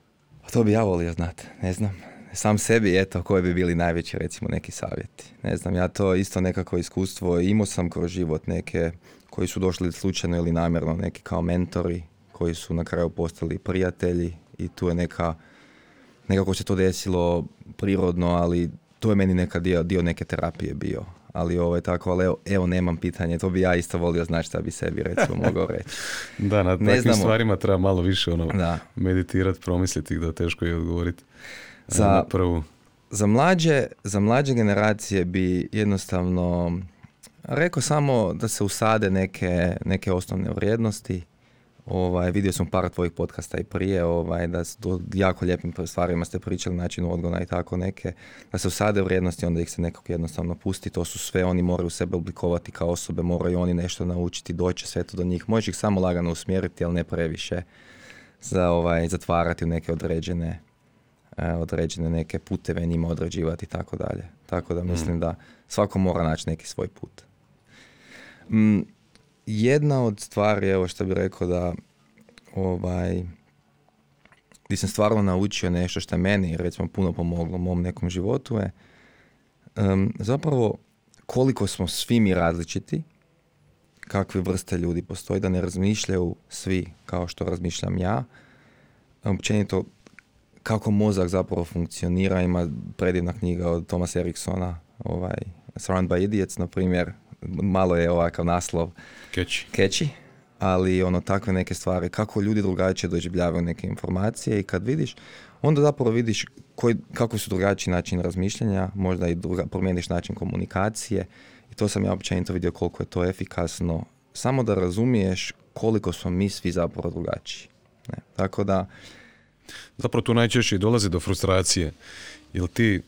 Pa to bi ja volio znati, ne znam. Sam sebi, eto, koji bi bili najveći, recimo, neki savjeti. Ne znam, ja to isto nekako iskustvo, imao sam kroz život neke koji su došli slučajno ili namjerno, neki kao mentori, koji su na kraju postali prijatelji i tu je neka, nekako se to desilo prirodno, ali to je meni neka dio, dio neke terapije bio ali ovo je tako, ali evo, evo nemam pitanje, to bi ja isto volio znati šta bi sebi recimo mogao reći. da, na takvim stvarima treba malo više ono, da. meditirati, promisliti da teško je odgovoriti za, prvu. Za mlađe, za mlađe generacije bi jednostavno rekao samo da se usade neke, neke osnovne vrijednosti, Ovaj, vidio sam par tvojih podcasta i prije, ovaj, da su jako lijepim stvarima ste pričali, načinu odgona i tako neke, da se usade vrijednosti, onda ih se nekako jednostavno pusti, to su sve, oni moraju sebe oblikovati kao osobe, moraju oni nešto naučiti, doći sve to do njih, možeš ih samo lagano usmjeriti, ali ne previše za ovaj, zatvarati u neke određene eh, određene neke puteve njima određivati i tako dalje. Tako da mislim mm. da svako mora naći neki svoj put. Mm, jedna od stvari, evo što bih rekao da ovaj, gdje sam stvarno naučio nešto što meni recimo puno pomoglo u mom nekom životu je um, zapravo koliko smo svi mi različiti, kakve vrste ljudi postoji, da ne razmišljaju svi kao što razmišljam ja. Općenito kako mozak zapravo funkcionira, ima predivna knjiga od Thomas Eriksona, ovaj, Surround by Idiots, na primjer, malo je ovakav naslov Keći. Keći. ali ono takve neke stvari, kako ljudi drugačije doživljavaju neke informacije i kad vidiš, onda zapravo vidiš koji, kako su drugačiji način razmišljanja, možda i druga, promijeniš način komunikacije i to sam ja općenito vidio koliko je to efikasno, samo da razumiješ koliko smo mi svi zapravo drugačiji. Ne? Tako da... Zapravo tu najčešće dolazi do frustracije, jer ti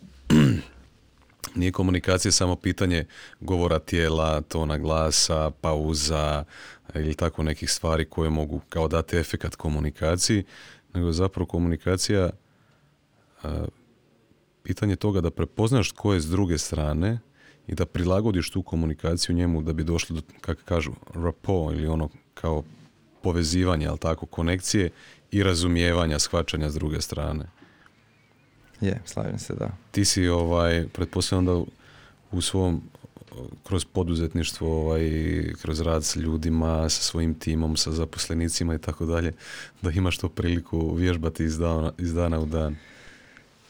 nije komunikacija samo pitanje govora tijela, tona glasa, pauza ili tako nekih stvari koje mogu kao dati efekat komunikaciji, nego zapravo komunikacija pitanje toga da prepoznaš tko je s druge strane i da prilagodiš tu komunikaciju njemu da bi došlo do, kako kažu, rapport ili ono kao povezivanje, ali tako, konekcije i razumijevanja, shvaćanja s druge strane. Je, slažem se, da. Ti si, ovaj, pretpostavljam da u svom, kroz poduzetništvo, ovaj, kroz rad s ljudima, sa svojim timom, sa zaposlenicima i tako dalje, da imaš to priliku vježbati iz dana, iz dana u dan.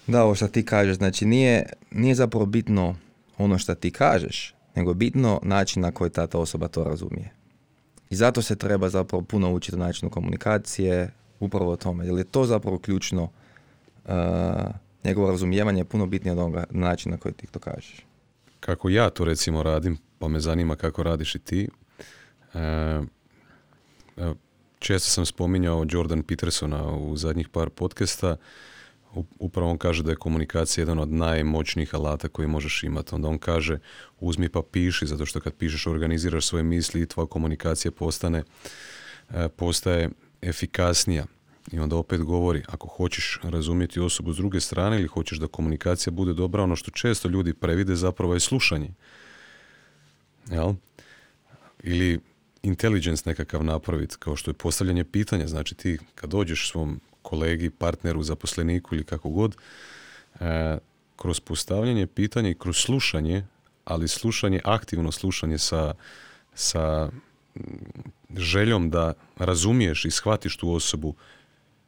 Da, ovo što ti kažeš, znači nije, nije zapravo bitno ono što ti kažeš, nego bitno način na koji ta, ta osoba to razumije. I zato se treba zapravo puno učiti o načinu komunikacije, upravo o tome, jer je to zapravo ključno, uh, njegovo razumijevanje je puno bitnije od onoga načina na koji ti to kažeš. Kako ja to recimo radim, pa me zanima kako radiš i ti. Uh, često sam spominjao Jordan Petersona u zadnjih par podcasta, upravo on kaže da je komunikacija jedan od najmoćnijih alata koji možeš imati. Onda on kaže uzmi pa piši, zato što kad pišeš organiziraš svoje misli i tvoja komunikacija postane, e, postaje efikasnija. I onda opet govori, ako hoćeš razumjeti osobu s druge strane ili hoćeš da komunikacija bude dobra, ono što često ljudi previde zapravo je slušanje. Jel? Ili intelligence nekakav napraviti, kao što je postavljanje pitanja. Znači ti kad dođeš svom kolegi, partneru, zaposleniku ili kako god, e, kroz postavljanje pitanja i kroz slušanje, ali slušanje, aktivno slušanje sa, sa željom da razumiješ i shvatiš tu osobu,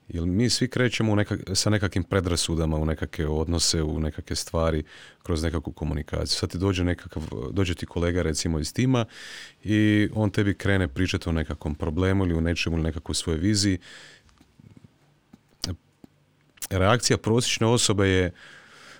jer mi svi krećemo sa nekakvim predrasudama u nekakve odnose, u nekakve stvari, kroz nekakvu komunikaciju. Sad ti dođe, nekakav, dođe ti kolega recimo iz tima i on tebi krene pričati o nekakvom problemu ili o nečemu ili nekakvoj svojoj viziji reakcija prosječne osobe je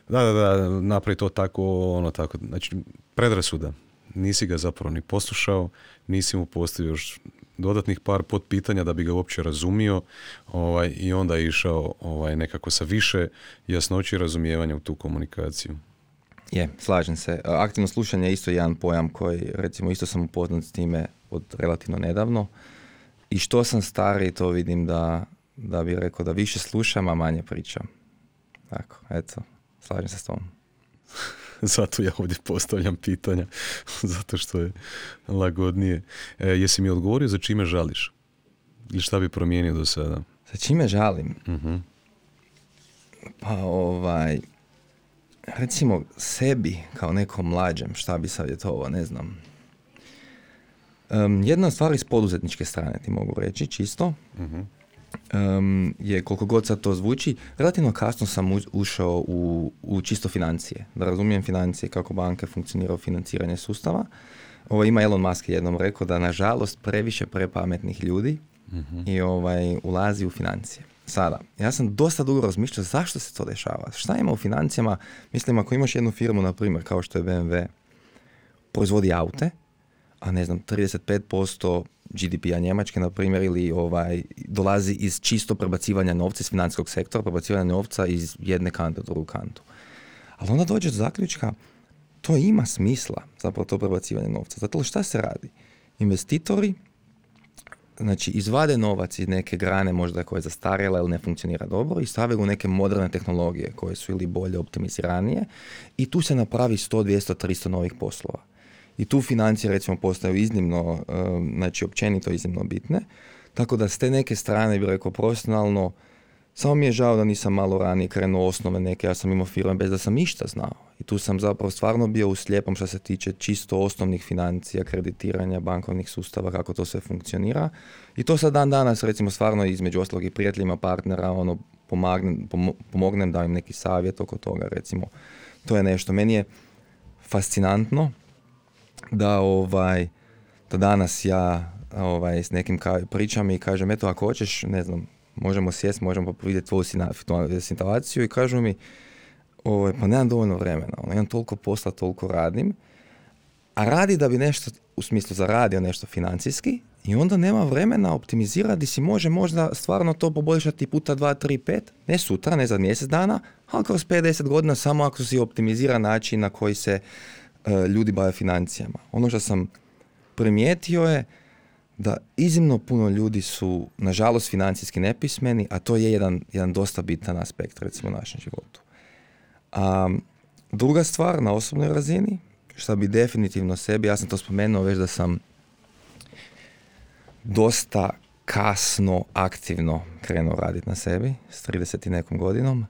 da, da, da, napravi to tako, ono tako. Znači, predrasuda. Nisi ga zapravo ni poslušao, nisi mu postavio još dodatnih par pitanja da bi ga uopće razumio ovaj, i onda je išao ovaj, nekako sa više jasnoći i razumijevanja u tu komunikaciju. Je, slažem se. Aktivno slušanje je isto jedan pojam koji, recimo, isto sam upoznat s time od relativno nedavno. I što sam stariji, to vidim da da bi rekao da više slušam, a manje pričam. Tako, eto, slažem se s tom. Zato ja ovdje postavljam pitanja, zato što je lagodnije. E, jesi mi odgovorio za čime žališ? Ili šta bi promijenio do sada? Za čime žalim? uh Pa ovaj, recimo sebi kao nekom mlađem, šta bi savjetovao, ne znam. Um, jedna stvar iz poduzetničke strane ti mogu reći, čisto. uh um, je, koliko god sad to zvuči, relativno kasno sam ušao u, u čisto financije. Da razumijem financije, kako banke funkcioniraju financiranje sustava. Ovo ima Elon Musk jednom rekao da nažalost previše prepametnih ljudi mhm. i ovaj, ulazi u financije. Sada, ja sam dosta dugo razmišljao zašto se to dešava. Šta ima u financijama? Mislim, ako imaš jednu firmu, na primjer, kao što je BMW, proizvodi aute, a ne znam, 35% GDP-a Njemačke, na primjer, ili ovaj, dolazi iz čisto prebacivanja novca iz financijskog sektora, prebacivanja novca iz jedne kante u drugu kantu. Ali onda dođe do zaključka, to ima smisla, zapravo to prebacivanje novca. Zato šta se radi? Investitori znači izvade novac iz neke grane možda koja je zastarjela ili ne funkcionira dobro i stave u neke moderne tehnologije koje su ili bolje optimiziranije i tu se napravi 100, 200, 300 novih poslova i tu financije recimo postaju iznimno, znači općenito iznimno bitne. Tako da s te neke strane bih rekao profesionalno, samo mi je žao da nisam malo ranije krenuo osnove neke, ja sam imao firme bez da sam ništa znao. I tu sam zapravo stvarno bio u slijepom što se tiče čisto osnovnih financija, kreditiranja, bankovnih sustava, kako to sve funkcionira. I to sad dan danas, recimo stvarno između ostalog i prijateljima, partnera, ono, pomagnem, pomognem da im neki savjet oko toga, recimo. To je nešto. Meni je fascinantno da ovaj da danas ja ovaj, s nekim ka- pričam i kažem, eto, ako hoćeš, ne znam, možemo sjest, možemo vidjeti tvoju situaciju. I kažu mi, ovaj, pa nemam dovoljno vremena, ono, imam toliko posla, toliko radim, a radi da bi nešto, u smislu zaradio nešto financijski i onda nema vremena optimizirati di si može možda stvarno to poboljšati puta 2, 3, 5, ne sutra, ne za mjesec dana, ali kroz 50 godina samo ako si optimizira način na koji se ljudi bave financijama. Ono što sam primijetio je da iznimno puno ljudi su, nažalost, financijski nepismeni, a to je jedan, jedan dosta bitan aspekt, recimo, u našem životu. A, druga stvar, na osobnoj razini, što bi definitivno sebi, ja sam to spomenuo već da sam dosta kasno, aktivno krenuo raditi na sebi, s 30 i nekom godinom,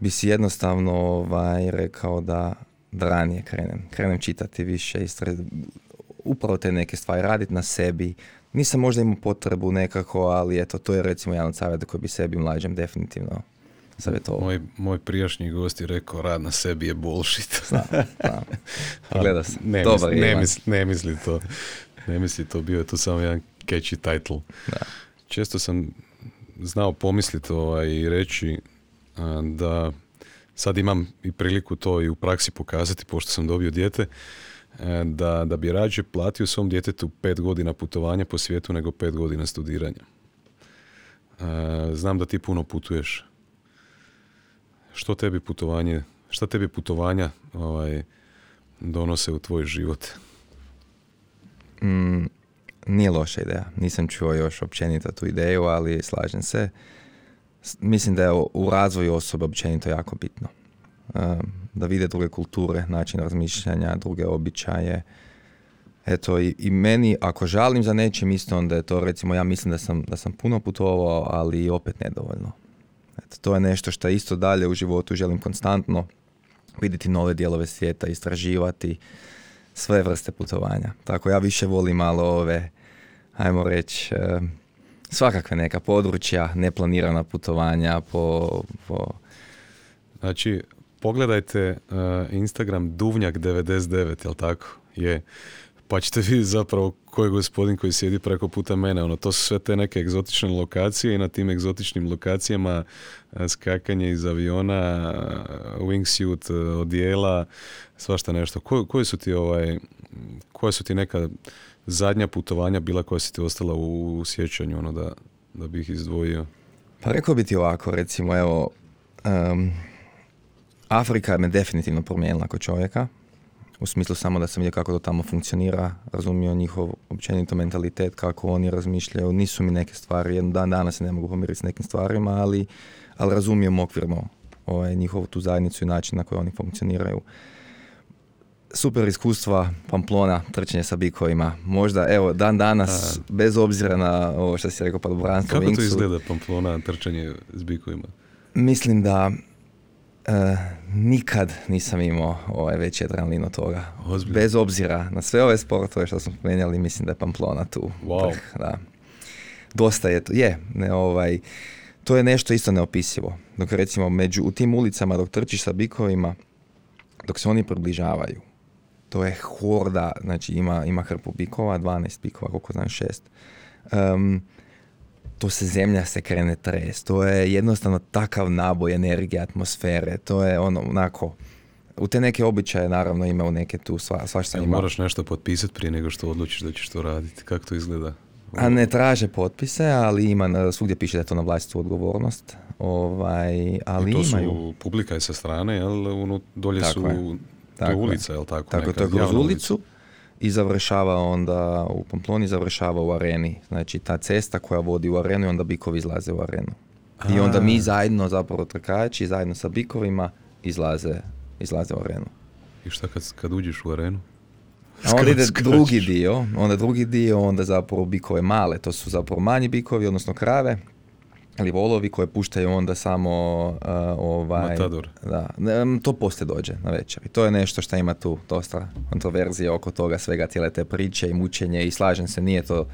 bi si jednostavno ovaj, rekao da, da ranije krenem. Krenem čitati više, istre, upravo te neke stvari, raditi na sebi. Nisam možda imao potrebu nekako, ali eto, to je recimo jedan od savjeta koji bi sebi mlađem definitivno savjetovao. Moj, moj prijašnji gost je rekao rad na sebi je bullshit. Znam, znam. Gleda se. Ne, Dobar misli, ne, misli, ne misli to. Ne misli to, bio je to samo jedan catchy title. Da. Često sam znao pomisliti ovaj, i reći a, da sad imam i priliku to i u praksi pokazati, pošto sam dobio dijete, e, da, da bi rađe platio svom djetetu pet godina putovanja po svijetu nego pet godina studiranja. E, Znam da ti puno putuješ. Što tebi putovanje, šta tebi putovanja ovaj, donose u tvoj život? Mm, nije loša ideja. Nisam čuo još općenito tu ideju, ali slažem se. Mislim da je u- razvoju osobe općenito jako bitno. Um, da vide druge kulture, način razmišljanja, druge običaje. Eto, i, i meni, ako žalim za nečim isto, onda je to, recimo, ja mislim da sam, da sam puno putovao, ali opet nedovoljno. Eto, to je nešto što isto dalje u životu želim konstantno vidjeti nove dijelove svijeta, istraživati, sve vrste putovanja. Tako ja više volim malo ove, ajmo reći, e, svakakve neka područja, neplanirana putovanja po, po Znači, pogledajte uh, Instagram Duvnjak99, jel tako? Je. Pa ćete vidjeti zapravo ko gospodin koji sjedi preko puta mene. Ono, to su sve te neke egzotične lokacije i na tim egzotičnim lokacijama uh, skakanje iz aviona, uh, wingsuit, odijela, svašta nešto. Ko, koji su ti ovaj, koja su ti neka zadnja putovanja bila koja si ti ostala u, sjećanju, ono da, da bih izdvojio? Pa rekao bi ti ovako, recimo, evo, em, Afrika me definitivno promijenila kao čovjeka, u smislu samo da sam vidio kako to tamo funkcionira, razumio njihov općenito mentalitet, kako oni razmišljaju, nisu mi neke stvari, jedan dan danas se ne mogu pomiriti s nekim stvarima, ali, ali razumijem okvirno ovaj, njihovu tu zajednicu i način na koji oni funkcioniraju. Super iskustva Pamplona, trčanje sa bikovima. Možda, evo, dan danas, bez obzira na ovo što si rekao, padobranstvo, Kako to izgleda Pamplona, trčanje s bikovima? Mislim da e, nikad nisam imao ovaj veći adrenalin od toga. Ozbiljno? Bez obzira na sve ove sportove što smo spomenjali, mislim da je Pamplona tu. Wow. vrh, da. Dosta je to. Je, ne, ovaj, to je nešto isto neopisivo. Dok recimo među, u tim ulicama dok trčiš sa bikovima, dok se oni približavaju, to je horda, znači ima, ima hrpu bikova, 12 bikova, koliko znam, šest. Em, to se zemlja se krene tres, to je jednostavno takav naboj energije, atmosfere, to je ono, onako, u te neke običaje naravno ima u neke tu sva, svašta ima. moraš nešto potpisati prije nego što odlučiš da ćeš to raditi? Kako to izgleda? A ne traže potpise, ali ima, svugdje piše da je to na vlastitu odgovornost, ovaj, ali I to imaju. su publika je sa strane, jel? Ono, dolje Tako su, je. To Tako je je. ulica, jel tako? Tako, neka to je kroz ulicu i završava onda u Pamploni, završava u areni. Znači ta cesta koja vodi u arenu i onda bikovi izlaze u arenu. I onda mi A. zajedno, zapravo trkači, zajedno sa bikovima izlaze, izlaze u arenu. I šta kad, kad uđeš u arenu? A onda ide drugi dio, onda drugi dio, onda zapravo bikove male, to su zapravo manji bikovi, odnosno krave, ili volovi koje puštaju onda samo uh, ovaj... Matador. Da, to poslije dođe na večer. I to je nešto što ima tu dosta kontroverzije oko toga svega, cijele te priče i mučenje i slažem se, nije to,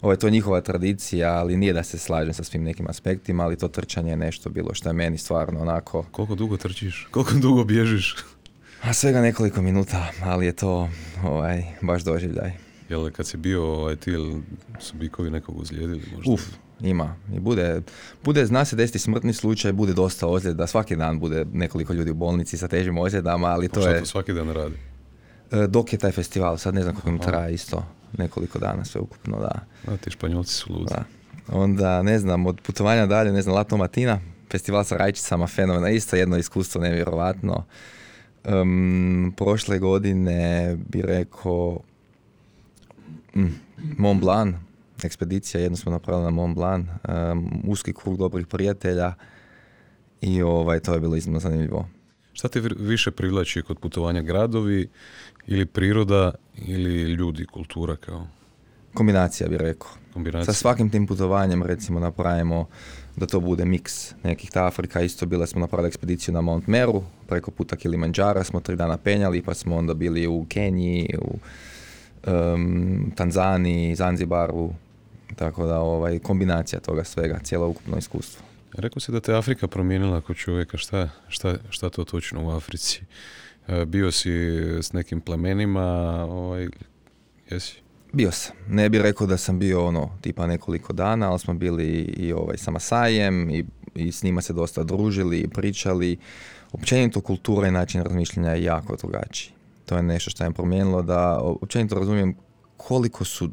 ovo je to njihova tradicija, ali nije da se slažem sa svim nekim aspektima, ali to trčanje je nešto bilo što je meni stvarno onako, Koliko dugo trčiš? Koliko dugo bježiš? a svega nekoliko minuta, ali je to ovaj, baš doživljaj. Jel kad si bio ovaj, ti, su bikovi nekog uzlijedili možda? Uf, ima. I bude, bude, zna se desiti smrtni slučaj, bude dosta ozljeda. Svaki dan bude nekoliko ljudi u bolnici sa težim ozljedama, ali Pa to šta je... to svaki dan radi? E, Dok je taj festival, sad ne znam kako im traje isto. Nekoliko dana sve ukupno, da. A ti španjolci su ludi. da. Onda, ne znam, od putovanja dalje, ne znam, Lato Matina, festival sa rajčicama, fenomena, isto jedno iskustvo nevjerovatno. Um, prošle godine bi rekao mm, Mont Blanc, ekspedicija, jednu smo napravili na Mont Blanc, um, uski krug dobrih prijatelja i ovaj, to je bilo iznimno zanimljivo. Šta ti vi- više privlači kod putovanja gradovi ili priroda ili ljudi, kultura kao Kombinacija bi rekao. kombinacija? Sa svakim tim putovanjem recimo napravimo da to bude miks nekih ta Afrika. Isto bile smo napravili ekspediciju na Mount Meru, preko puta Kilimanjara smo tri dana penjali, pa smo onda bili u Keniji, u em, Tanzaniji, Zanzibaru, tako da ovaj, kombinacija toga svega, cijelo ukupno iskustvo. Rekao si da te Afrika promijenila kod čovjeka, šta, šta, šta to točno u Africi? E, Bio si s nekim plemenima, ovaj, jesi? Bio sam. Ne bih rekao da sam bio ono tipa nekoliko dana, ali smo bili i ovaj sa Masajem i, i s njima se dosta družili i pričali. Općenito kultura i način razmišljanja je jako drugačiji. To je nešto što je promijenilo da općenito razumijem koliko su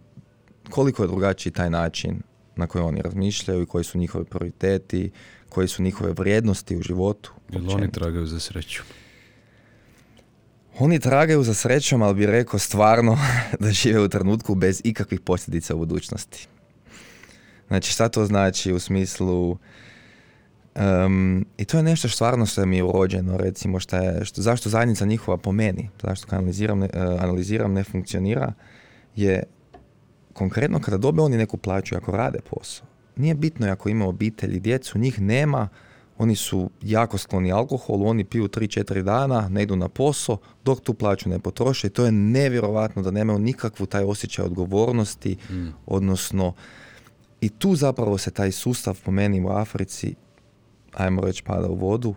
koliko je drugačiji taj način na koji oni razmišljaju i koji su njihovi prioriteti, koji su njihove vrijednosti u životu. Jel oni tragaju za sreću? Oni tragaju za srećom, ali bi rekao stvarno da žive u trenutku bez ikakvih posljedica u budućnosti. Znači šta to znači u smislu em, i to je nešto što stvarno što mi je urođeno, recimo šta je, što, zašto zajednica njihova po meni, zašto analiziram, ne, e, analiziram ne funkcionira, je konkretno kada dobe oni neku plaću ako rade posao. Nije bitno ako ima obitelj i djecu, njih nema, oni su jako skloni alkoholu, oni piju 3-4 dana, ne idu na posao, dok tu plaću ne potroše i to je nevjerovatno da nemaju nikakvu taj osjećaj odgovornosti, odnosno i tu zapravo se taj sustav po meni u Africi, ajmo reći, pada u vodu,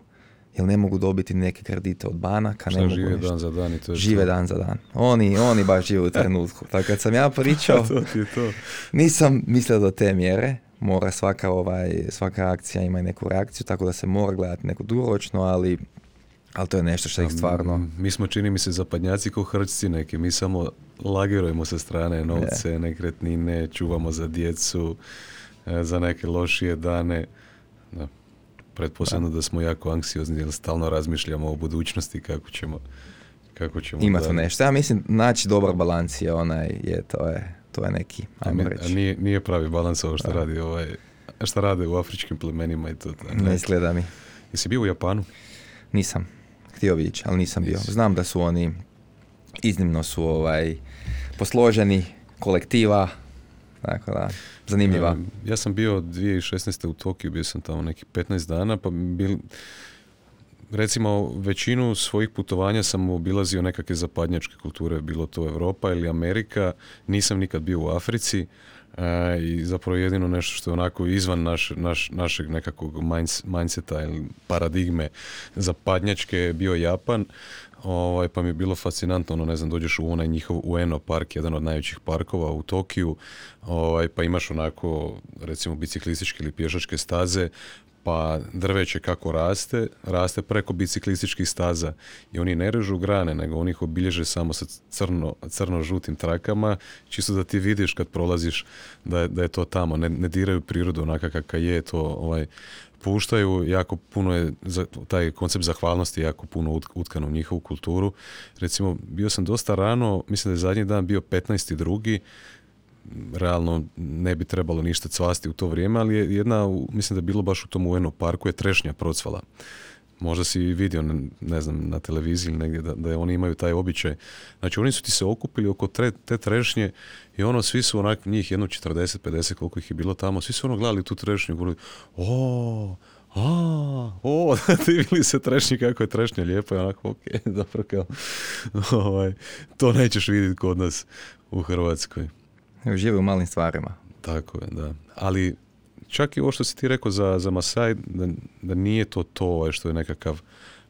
jer ne mogu dobiti neke kredite od banaka, ne Šta mogu žive nešto- dan za dan i to je žive to. dan za dan. Oni, oni baš žive u trenutku. Tako kad sam ja pričao, to ti je to. nisam mislio do te mjere. Mora svaka, ovaj, svaka akcija ima neku reakciju, tako da se mora gledati neku dugoročno, ali, ali to je nešto što ih stvarno... Mi smo, čini mi se, zapadnjaci ko hrčci neki. Mi samo lagirujemo sa strane novce, nekretnine, čuvamo za djecu, e, za neke lošije dane. Da. Pretpostavljam da smo jako anksiozni jer stalno razmišljamo o budućnosti kako ćemo kako ćemo Ima tu nešto. Ja mislim, naći dobar balans je onaj, je, to je, to je neki, A, ajmo a reći. nije, nije pravi balans ovo što Da. radi ovaj, šta rade u afričkim plemenima i to. da, Ne izgleda mi. Jesi bio u Japanu? Nisam. Htio bi ići, ali nisam bio. Znam da su oni iznimno su ovaj posloženi, kolektiva, tako da, zanimljiva. Ja sam bio 2016. u Tokiju, bio sam tamo neki 15 dana, pa bil, recimo većinu svojih putovanja sam obilazio nekakve zapadnjačke kulture, bilo to Europa ili Amerika, nisam nikad bio u Africi e, i zapravo jedino nešto što je onako izvan naš, naš, našeg nekakvog minds- mindseta ili paradigme zapadnjačke je bio Japan, ovaj, pa mi je bilo fascinantno, ono, ne znam, dođeš u onaj njihov Ueno park, jedan od najvećih parkova u Tokiju, ovaj, pa imaš onako, recimo, biciklističke ili pješačke staze, pa drveće kako raste, raste preko biciklističkih staza i oni ne režu grane, nego oni ih obilježe samo sa crno, crno-žutim trakama, čisto da ti vidiš kad prolaziš da je, da je to tamo, ne, ne diraju prirodu onaka kakva je, to ovaj, puštaju, jako puno je, za, taj koncept zahvalnosti jako puno ut- utkan u njihovu kulturu. Recimo, bio sam dosta rano, mislim da je zadnji dan bio 15. drugi, realno ne bi trebalo ništa cvasti u to vrijeme, ali je jedna, mislim da je bilo baš u tom UN parku, je trešnja procvala. Možda si vidio, ne, znam, na televiziji ili negdje da, da oni imaju taj običaj. Znači oni su ti se okupili oko tre, te trešnje i ono, svi su onak, njih jedno 40, 50, koliko ih je bilo tamo, svi su ono gledali tu trešnju i govorili, o, a, o, divili se trešnji kako je trešnja lijepa i onako, ok, dobro kao, ovaj, to nećeš vidjeti kod nas u Hrvatskoj. Žive u malim stvarima. Tako je, da. Ali čak i ovo što si ti rekao za, za Masaj, da, da nije to to ovaj, što je nekakav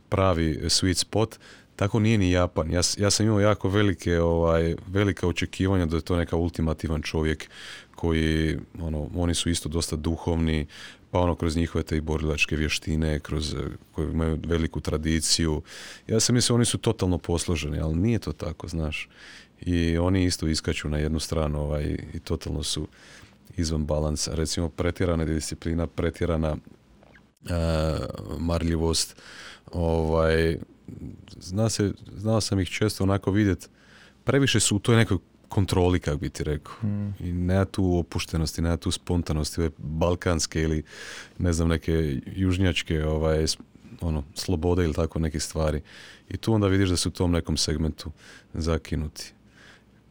pravi sweet spot, tako nije ni Japan. Ja, ja sam imao jako velike, ovaj, velika očekivanja da je to neka ultimativan čovjek koji, ono, oni su isto dosta duhovni, pa ono kroz njihove te i borilačke vještine, kroz koje imaju veliku tradiciju. Ja sam mislio oni su totalno posloženi, ali nije to tako, znaš. I oni isto iskaču na jednu stranu ovaj, i totalno su izvan balansa. Recimo pretjerana disciplina, pretjerana uh, marljivost, ovaj, zna se, znao sam ih često onako vidjeti, previše su u toj nekoj kontroli, kako bi ti rekao. Mm. I nema tu opuštenosti, nema tu spontanosti, ove balkanske ili ne znam, neke južnjačke ovaj, ono, slobode ili tako neke stvari. I tu onda vidiš da su u tom nekom segmentu zakinuti.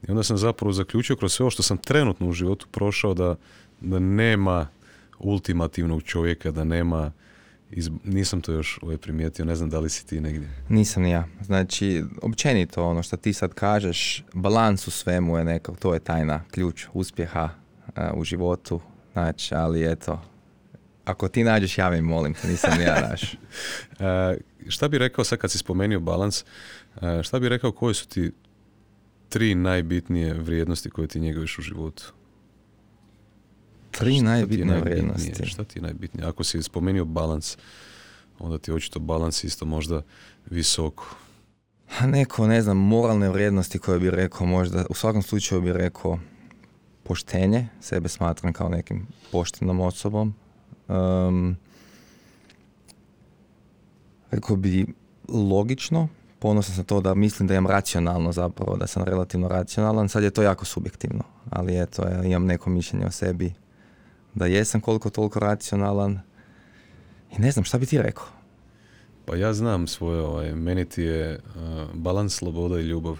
I onda sam zapravo zaključio kroz sve ovo što sam trenutno u životu prošao da, da nema ultimativnog čovjeka, da nema iz, nisam to još ovaj primijetio, ne znam da li si ti negdje. Nisam ni ja. Znači, općenito ono što ti sad kažeš, balans u svemu je nekako, to je tajna, ključ uspjeha uh, u životu. Znači, ali eto, ako ti nađeš, ja mi molim te, nisam ni ja naš. uh, šta bi rekao sad kad si spomenuo balans, uh, šta bi rekao koje su ti tri najbitnije vrijednosti koje ti njeguješ u životu? Tri najbitnije vrijednosti. Šta ti je najbitnije? Ako si spomenuo balans, onda ti je očito balans isto možda visoko. A neko, ne znam, moralne vrijednosti koje bi rekao možda, u svakom slučaju bi rekao poštenje, sebe smatram kao nekim poštenom osobom. Um, rekao bi logično, ponosan sam to da mislim da imam racionalno zapravo, da sam relativno racionalan, sad je to jako subjektivno, ali eto, ja imam neko mišljenje o sebi da jesam koliko toliko racionalan i ne znam šta bi ti rekao. Pa ja znam svoje, ovaj, meni ti je uh, balans, sloboda i ljubav.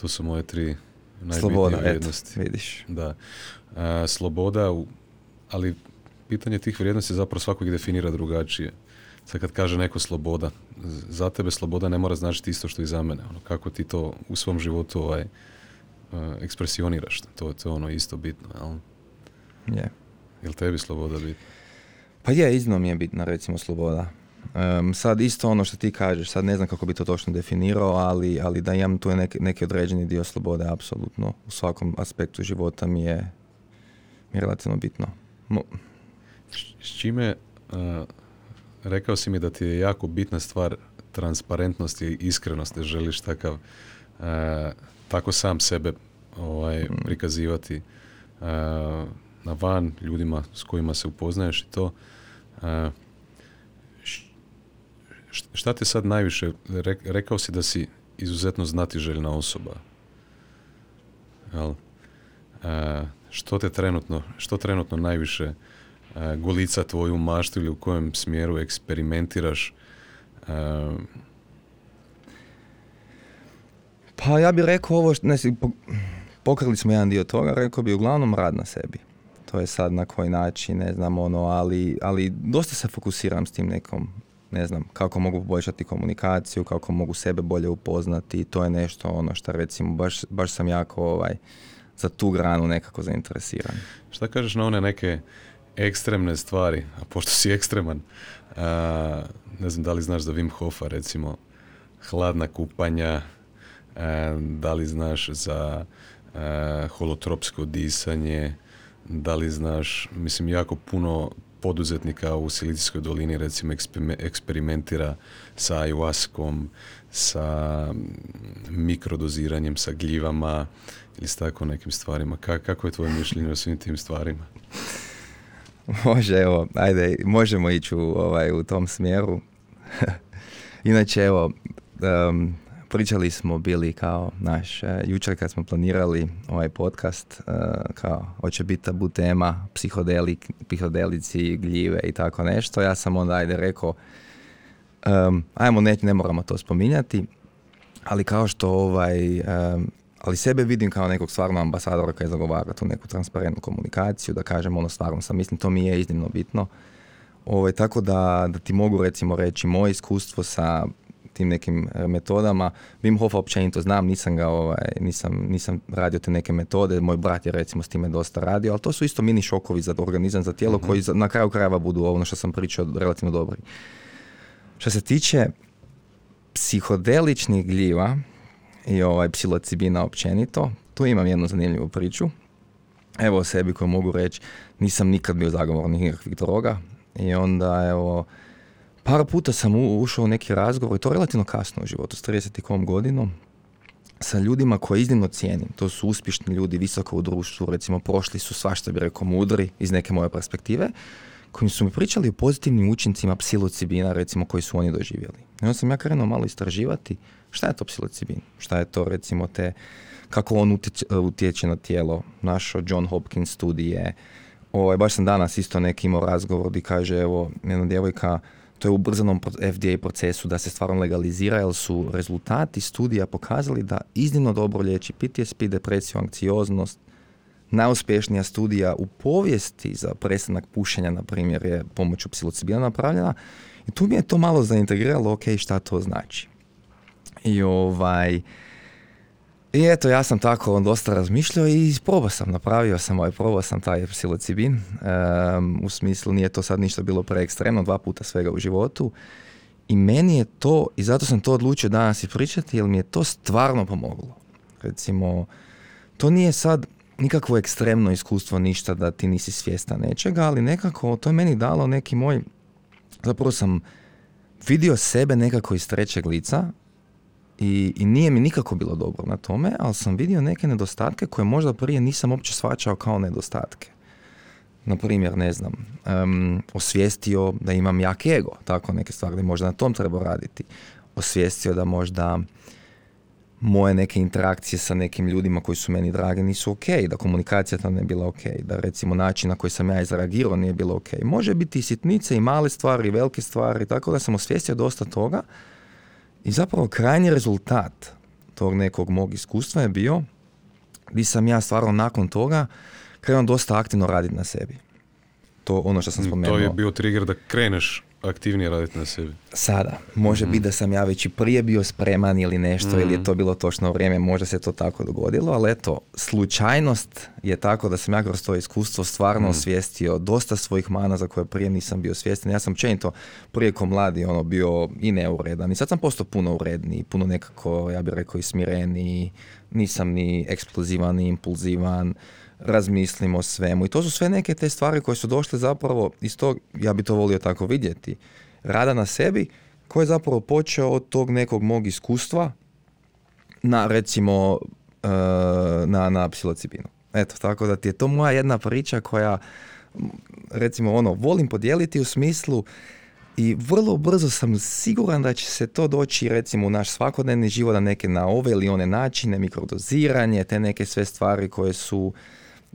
To su moje tri najbitnije sloboda, vrijednosti. Eto, vidiš. Da. Uh, sloboda, ali pitanje tih vrijednosti zapravo svakog definira drugačije. Sad kad kaže neko sloboda, za tebe sloboda ne mora značiti isto što i za mene. Ono, kako ti to u svom životu ovaj, uh, ekspresioniraš. To, to je ono isto bitno. Jel? Je. Jel tebi sloboda bitna? Pa je, iznimno mi je bitna recimo sloboda. Um, sad isto ono što ti kažeš, sad ne znam kako bi to točno definirao, ali, ali da imam tu neki, neki određeni dio slobode, apsolutno. U svakom aspektu života mi je, mi je relativno bitno. Mo... S čime, uh, rekao si mi da ti je jako bitna stvar transparentnost i iskrenost, da želiš takav, uh, tako sam sebe ovaj, mm. prikazivati. Uh, na van, ljudima s kojima se upoznaješ i to. šta te sad najviše, rekao si da si izuzetno znatiželjna osoba. Jel? što te trenutno, što trenutno najviše golica tvoju maštu ili u kojem smjeru eksperimentiraš? Pa ja bih rekao ovo, ne, pokrili smo jedan dio toga, rekao bi uglavnom rad na sebi to je sad na koji način, ne znam, ono, ali, ali dosta se fokusiram s tim nekom, ne znam, kako mogu poboljšati komunikaciju, kako mogu sebe bolje upoznati, to je nešto ono što recimo, baš, baš sam jako ovaj, za tu granu nekako zainteresiran. Šta kažeš na one neke ekstremne stvari, a pošto si ekstreman, a, ne znam da li znaš za Wim Hofa recimo, hladna kupanja, da li znaš za holotropsko disanje, da li znaš, mislim, jako puno poduzetnika u Silicijskoj dolini recimo eksperimentira sa ayahuaskom, sa mikrodoziranjem, sa gljivama ili s tako nekim stvarima. kako je tvoje mišljenje o svim tim stvarima? Može, evo, ajde, možemo ići u, ovaj, u tom smjeru. Inače, evo, um, pričali smo bili kao naš, e, jučer kad smo planirali ovaj podcast, e, kao hoće biti tabu tema, psihodelik, psihodelici, gljive i tako nešto. Ja sam onda ajde rekao, um, ajmo ne, ne moramo to spominjati, ali kao što ovaj, ali sebe vidim kao nekog stvarno ambasadora koji zagovara tu neku transparentnu komunikaciju, da kažem ono stvarno sam, mislim to mi je iznimno bitno. Ovaj, tako da, da ti mogu recimo reći moje iskustvo sa tim nekim e, metodama. Wim Hof općenito znam, nisam ga, ovaj, nisam, nisam radio te neke metode, moj brat je recimo s time dosta radio, ali to su isto mini šokovi za organizam, za tijelo, mhm. koji na kraju krajeva budu ono što sam pričao relativno dobri. Što se tiče psihodeličnih gljiva i ovaj psilocibina općenito, tu imam jednu zanimljivu priču. Evo o sebi koju mogu reći, nisam nikad bio zagovornik nikakvih droga i onda evo, par puta sam ušao u neki razgovor i to relativno kasno u životu, s 30 kom godinu, sa ljudima koje iznimno cijenim. To su uspješni ljudi, visoko u društvu, recimo prošli su svašta bi rekao mudri iz neke moje perspektive, koji su mi pričali o pozitivnim učincima psilocibina, recimo, koji su oni doživjeli. I onda sam ja krenuo malo istraživati šta je to psilocibin, šta je to, recimo, te, kako on utječe, na tijelo. Našo John Hopkins studije, ovaj, baš sam danas isto neki imao razgovor gdje kaže, evo, jedna djevojka, to je u ubrzanom FDA procesu da se stvarno legalizira, jer su rezultati studija pokazali da iznimno dobro liječi PTSP, depresiju, anksioznost, najuspješnija studija u povijesti za prestanak pušenja, na primjer, je pomoću psilocibina napravljena. I tu mi je to malo zaintegriralo, ok, šta to znači. I ovaj... I eto, ja sam tako dosta razmišljao i probao sam, napravio sam ovaj, probao sam taj psilocibin. u smislu, nije to sad ništa bilo preekstremno, dva puta svega u životu. I meni je to, i zato sam to odlučio danas i pričati, jer mi je to stvarno pomoglo. Recimo, to nije sad, nikakvo ekstremno iskustvo, ništa da ti nisi svjestan nečega, ali nekako to je meni dalo neki moj, zapravo sam vidio sebe nekako iz trećeg lica i, i nije mi nikako bilo dobro na tome, ali sam vidio neke nedostatke koje možda prije nisam uopće svačao kao nedostatke. Na primjer, ne znam, um, osvijestio da imam jak ego, tako neke stvari, možda na tom treba raditi. Osvijestio da možda moje neke interakcije sa nekim ljudima koji su meni dragi nisu ok, da komunikacija tam ne bila ok, da recimo način na koji sam ja izreagirao nije bilo ok. Može biti i sitnice i male stvari i velike stvari, tako da sam osvijestio dosta toga i zapravo krajnji rezultat tog nekog mog iskustva je bio gdje sam ja stvarno nakon toga krenuo dosta aktivno raditi na sebi. To ono što sam spomenuo. To je bio trigger da kreneš aktivnije raditi na sebi. Sada. Može mm biti da sam ja već i prije bio spreman ili nešto, ili je mhm. to bilo točno vrijeme, možda se to tako dogodilo, ali eto, slučajnost je tako da sam ja kroz to iskustvo stvarno mm osvijestio dosta svojih mana za koje prije nisam bio svjestan. Ja sam općenito prije ko mladi ono, bio i neuredan i sad sam postao puno uredniji, puno nekako, ja bih rekao, i smireniji, nisam ni eksplozivan, ni impulzivan, razmislimo o svemu. I to su sve neke te stvari koje su došle zapravo iz tog, ja bi to volio tako vidjeti, rada na sebi, koji je zapravo počeo od tog nekog mog iskustva na recimo uh, na, na psilocibinu. Eto, tako da ti je to moja jedna priča koja recimo ono, volim podijeliti u smislu i vrlo brzo sam siguran da će se to doći recimo u naš svakodnevni život na neke na ove ili one načine, mikrodoziranje, te neke sve stvari koje su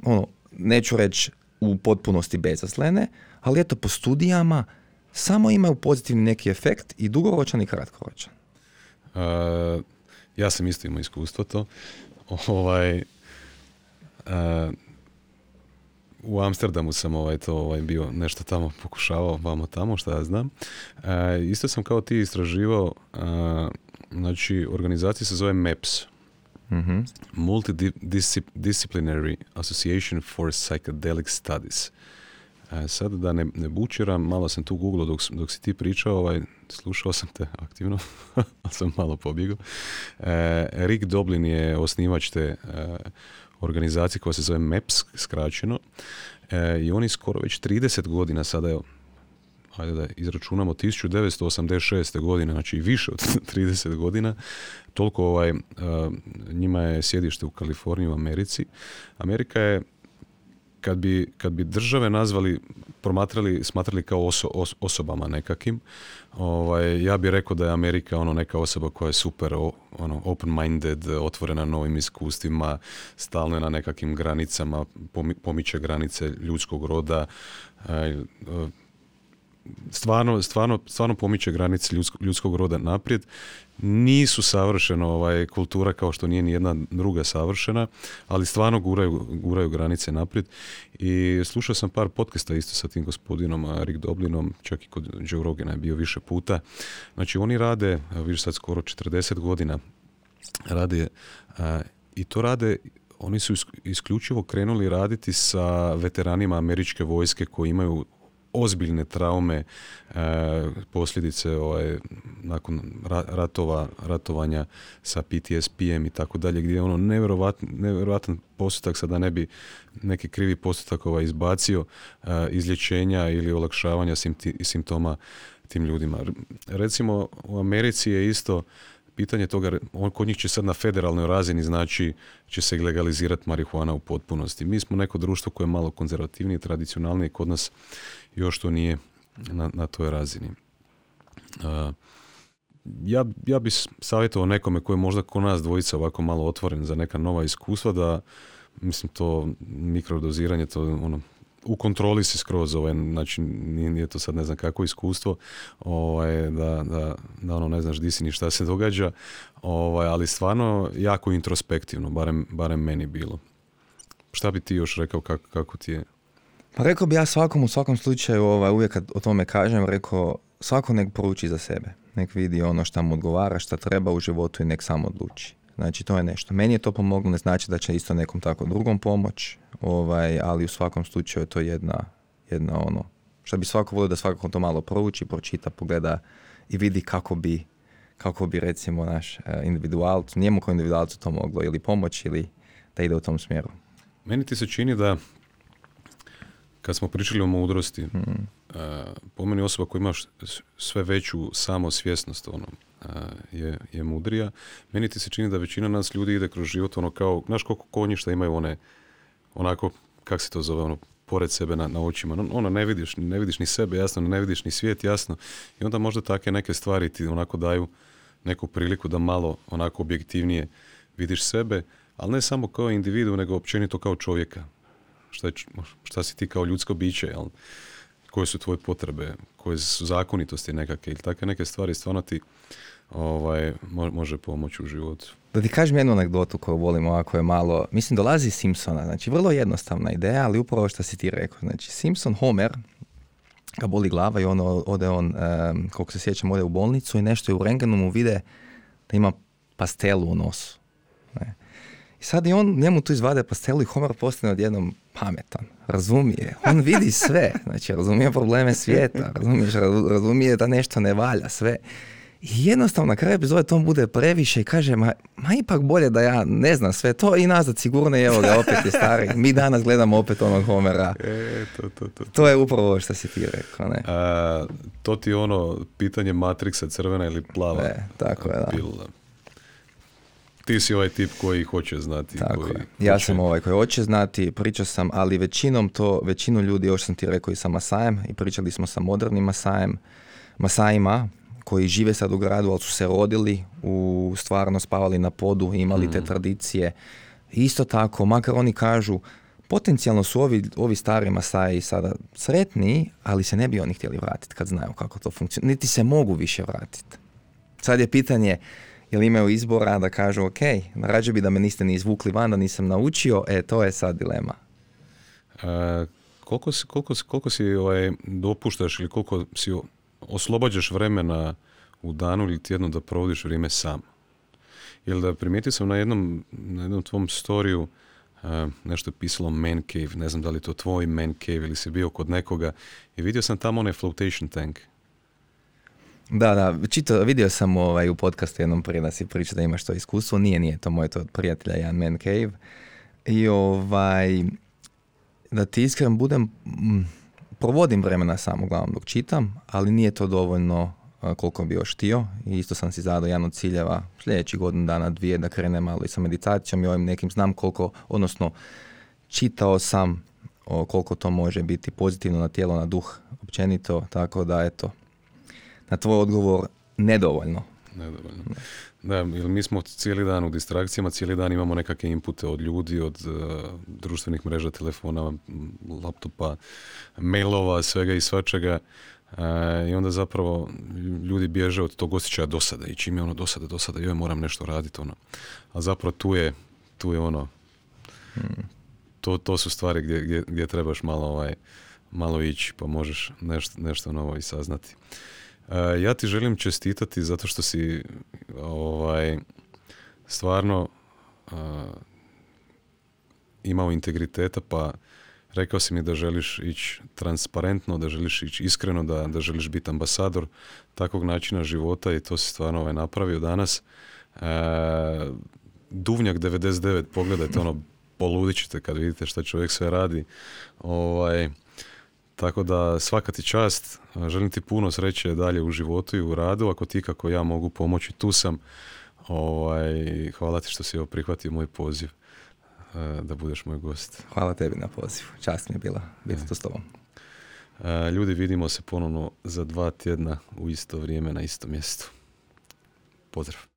ono, neću reći u potpunosti bezaslene, ali eto po studijama samo imaju pozitivni neki efekt i dugoročan i kratkoročan. Uh, ja sam isto imao iskustvo to. Ovaj, uh, u Amsterdamu sam ovaj, to ovaj, bio nešto tamo pokušavao, vamo tamo, šta ja znam. Uh, isto sam kao ti istraživao, znači organizacija se zove MEPS, mm Multidisciplinary Association for Psychedelic Studies. E, sad da ne, ne bučiram, malo sam tu googlao dok, dok si ti pričao, ovaj, slušao sam te aktivno, ali sam malo pobjegao. E, Rick Doblin je osnivač te e, organizacije koja se zove MEPS skraćeno e, i oni skoro već 30 godina sada, evo, ajde da izračunamo 1986. godine, znači više od 30 godina, toliko ovaj, njima je sjedište u Kaliforniji u Americi. Amerika je kad bi, kad bi države nazvali, promatrali, smatrali kao osobama nekakim, ovaj, ja bih rekao da je Amerika ono neka osoba koja je super ono, open-minded, otvorena novim iskustvima, stalno na nekakvim granicama, pomiče granice ljudskog roda, stvarno, stvarno, stvarno pomiče granice ljudskog, roda naprijed. Nisu savršeno ovaj, kultura kao što nije ni jedna druga savršena, ali stvarno guraju, guraju granice naprijed. I slušao sam par podcasta isto sa tim gospodinom Rick Doblinom, čak i kod Joe Rogana je bio više puta. Znači oni rade, vidiš sad skoro 40 godina, rade i to rade oni su isključivo krenuli raditi sa veteranima američke vojske koji imaju ozbiljne traume, e, posljedice ovaj, nakon ratova, ratovanja sa PTSP-em i tako dalje, gdje je ono nevjerovatan, nevjerovatan postotak, sada ne bi neki krivi postotak ovaj izbacio, uh, izlječenja ili olakšavanja simptoma tim ljudima. Recimo u Americi je isto pitanje toga, on, kod njih će sad na federalnoj razini znači će se legalizirati marihuana u potpunosti. Mi smo neko društvo koje je malo konzervativnije, tradicionalnije, kod nas još to nije na, na toj razini. ja, ja bi savjetovao nekome koji je možda ko nas dvojica ovako malo otvoren za neka nova iskustva da mislim to mikrodoziranje to ono u kontroli si skroz, ovaj, znači nije, to sad ne znam kako iskustvo, ovaj, da, da, da ono ne znaš di si ni šta se događa, ovaj, ali stvarno jako introspektivno, barem, barem meni bilo. Šta bi ti još rekao, kako, kako ti je? Pa rekao bi ja svakom u svakom slučaju, ovaj, uvijek kad o tome kažem, rekao svako nek poruči za sebe. Nek vidi ono šta mu odgovara, šta treba u životu i nek samo odluči. Znači to je nešto. Meni je to pomoglo, ne znači da će isto nekom tako drugom pomoć, ovaj, ali u svakom slučaju je to jedna, jedna ono, što bi svako volio da svakako to malo prouči, pročita, pogleda i vidi kako bi, kako bi recimo naš uh, individualac, njemu kao individualcu to moglo ili pomoći ili da ide u tom smjeru. Meni ti se čini da kad smo pričali o mudrosti, mm. uh, po meni osoba koja ima sve veću samosvjesnost ono, je, je mudrija. Meni ti se čini da većina nas ljudi ide kroz život ono kao, znaš koliko konjišta imaju one, onako, kak se to zove, ono, pored sebe na, na očima. Ono, ne vidiš, ne vidiš ni sebe jasno, ne vidiš ni svijet jasno. I onda možda takve neke stvari ti onako daju neku priliku da malo onako objektivnije vidiš sebe, ali ne samo kao individu, nego općenito kao čovjeka. Šta, je, šta si ti kao ljudsko biće, jel? koje su tvoje potrebe, koje su zakonitosti nekakve ili takve neke stvari stvarno ti ovaj, može pomoći u životu. Da ti kažem jednu anegdotu koju volim ovako je malo, mislim dolazi Simpsona, znači vrlo jednostavna ideja, ali upravo što si ti rekao, znači Simpson, Homer, ga boli glava i ono ode on, um, koliko se sjećam, ode u bolnicu i nešto je u rengenu mu vide da ima pastelu u nosu. I sad i on njemu tu izvade pastelu i Homer postane odjednom pametan, razumije, on vidi sve, znači razumije probleme svijeta, razumije, razumije da nešto ne valja, sve. I jednostavno na kraju epizode to bude previše i kaže, ma, ma ipak bolje da ja ne znam sve to i nazad sigurno evo ga opet je stari. Mi danas gledamo opet onog Homera. E, to, to, to, to, je upravo ovo što si ti rekao. Ne? A, to ti ono pitanje Matrixa crvena ili plava. E, tako je, da. Ti si ovaj tip koji hoće znati. Tako koji Ja sam ovaj koji hoće znati, pričao sam, ali većinom to, većinu ljudi, još sam ti rekao i sa Masajem i pričali smo sa modernim Masajem, Masajima, koji žive sad u gradu, ali su se rodili, u stvarno spavali na podu, imali te mm. tradicije. Isto tako, makar oni kažu, potencijalno su ovi, ovi stari Masaji sada sretni, ali se ne bi oni htjeli vratiti kad znaju kako to funkcionira. Niti se mogu više vratiti. Sad je pitanje, jel imaju izbora da kažu, ok, rađe bi da me niste ni izvukli van, da nisam naučio, e, to je sad dilema. E, koliko, si, koliko, koliko si ovaj, dopuštaš ili koliko si oslobađaš vremena u danu ili tjednu da provodiš vrijeme sam. Ili da primijetio sam na jednom, na jednom tvom storiju uh, nešto je pisalo man cave, ne znam da li to tvoj man cave ili si bio kod nekoga i vidio sam tamo onaj flotation tank. Da, da, čito, vidio sam ovaj, u podcastu jednom prije da si priča da imaš to iskustvo, nije, nije, to moj to od prijatelja jedan man cave. I ovaj, da ti iskren budem, mm, provodim vremena sam uglavnom dok čitam, ali nije to dovoljno koliko bi još htio. I isto sam si zadao jedan od ciljeva sljedećih godinu dana, dvije, da krenem malo i sa meditacijom i ovim nekim znam koliko, odnosno čitao sam koliko to može biti pozitivno na tijelo, na duh općenito, tako da eto, na tvoj odgovor nedovoljno. Nedovoljno. Da, jer mi smo cijeli dan u distrakcijama, cijeli dan imamo nekakve inpute od ljudi, od uh, društvenih mreža, telefona, laptopa, mailova, svega i svačega. Uh, I onda zapravo ljudi bježe od tog osjećaja dosada i čim je ono dosada, dosada, joj moram nešto raditi ono. A zapravo tu je, tu je ono, to, to su stvari gdje, gdje, gdje trebaš malo ovaj, malo ići pa možeš nešto, nešto novo i saznati. E, ja ti želim čestitati zato što si ovaj, stvarno uh, imao integriteta pa rekao si mi da želiš ići transparentno, da želiš ići iskreno, da, da želiš biti ambasador takvog načina života i to si stvarno ovaj, napravio danas. E, Duvnjak 99, pogledajte ono, poludit ćete kad vidite što čovjek sve radi. Ovaj, tako da svaka ti čast, želim ti puno sreće dalje u životu i u radu, ako ti kako ja mogu pomoći, tu sam. Ovaj, hvala ti što si ovo prihvatio moj poziv e, da budeš moj gost. Hvala tebi na pozivu, čast mi je bila biti tu s tobom. E, ljudi, vidimo se ponovno za dva tjedna u isto vrijeme na istom mjestu. Pozdrav.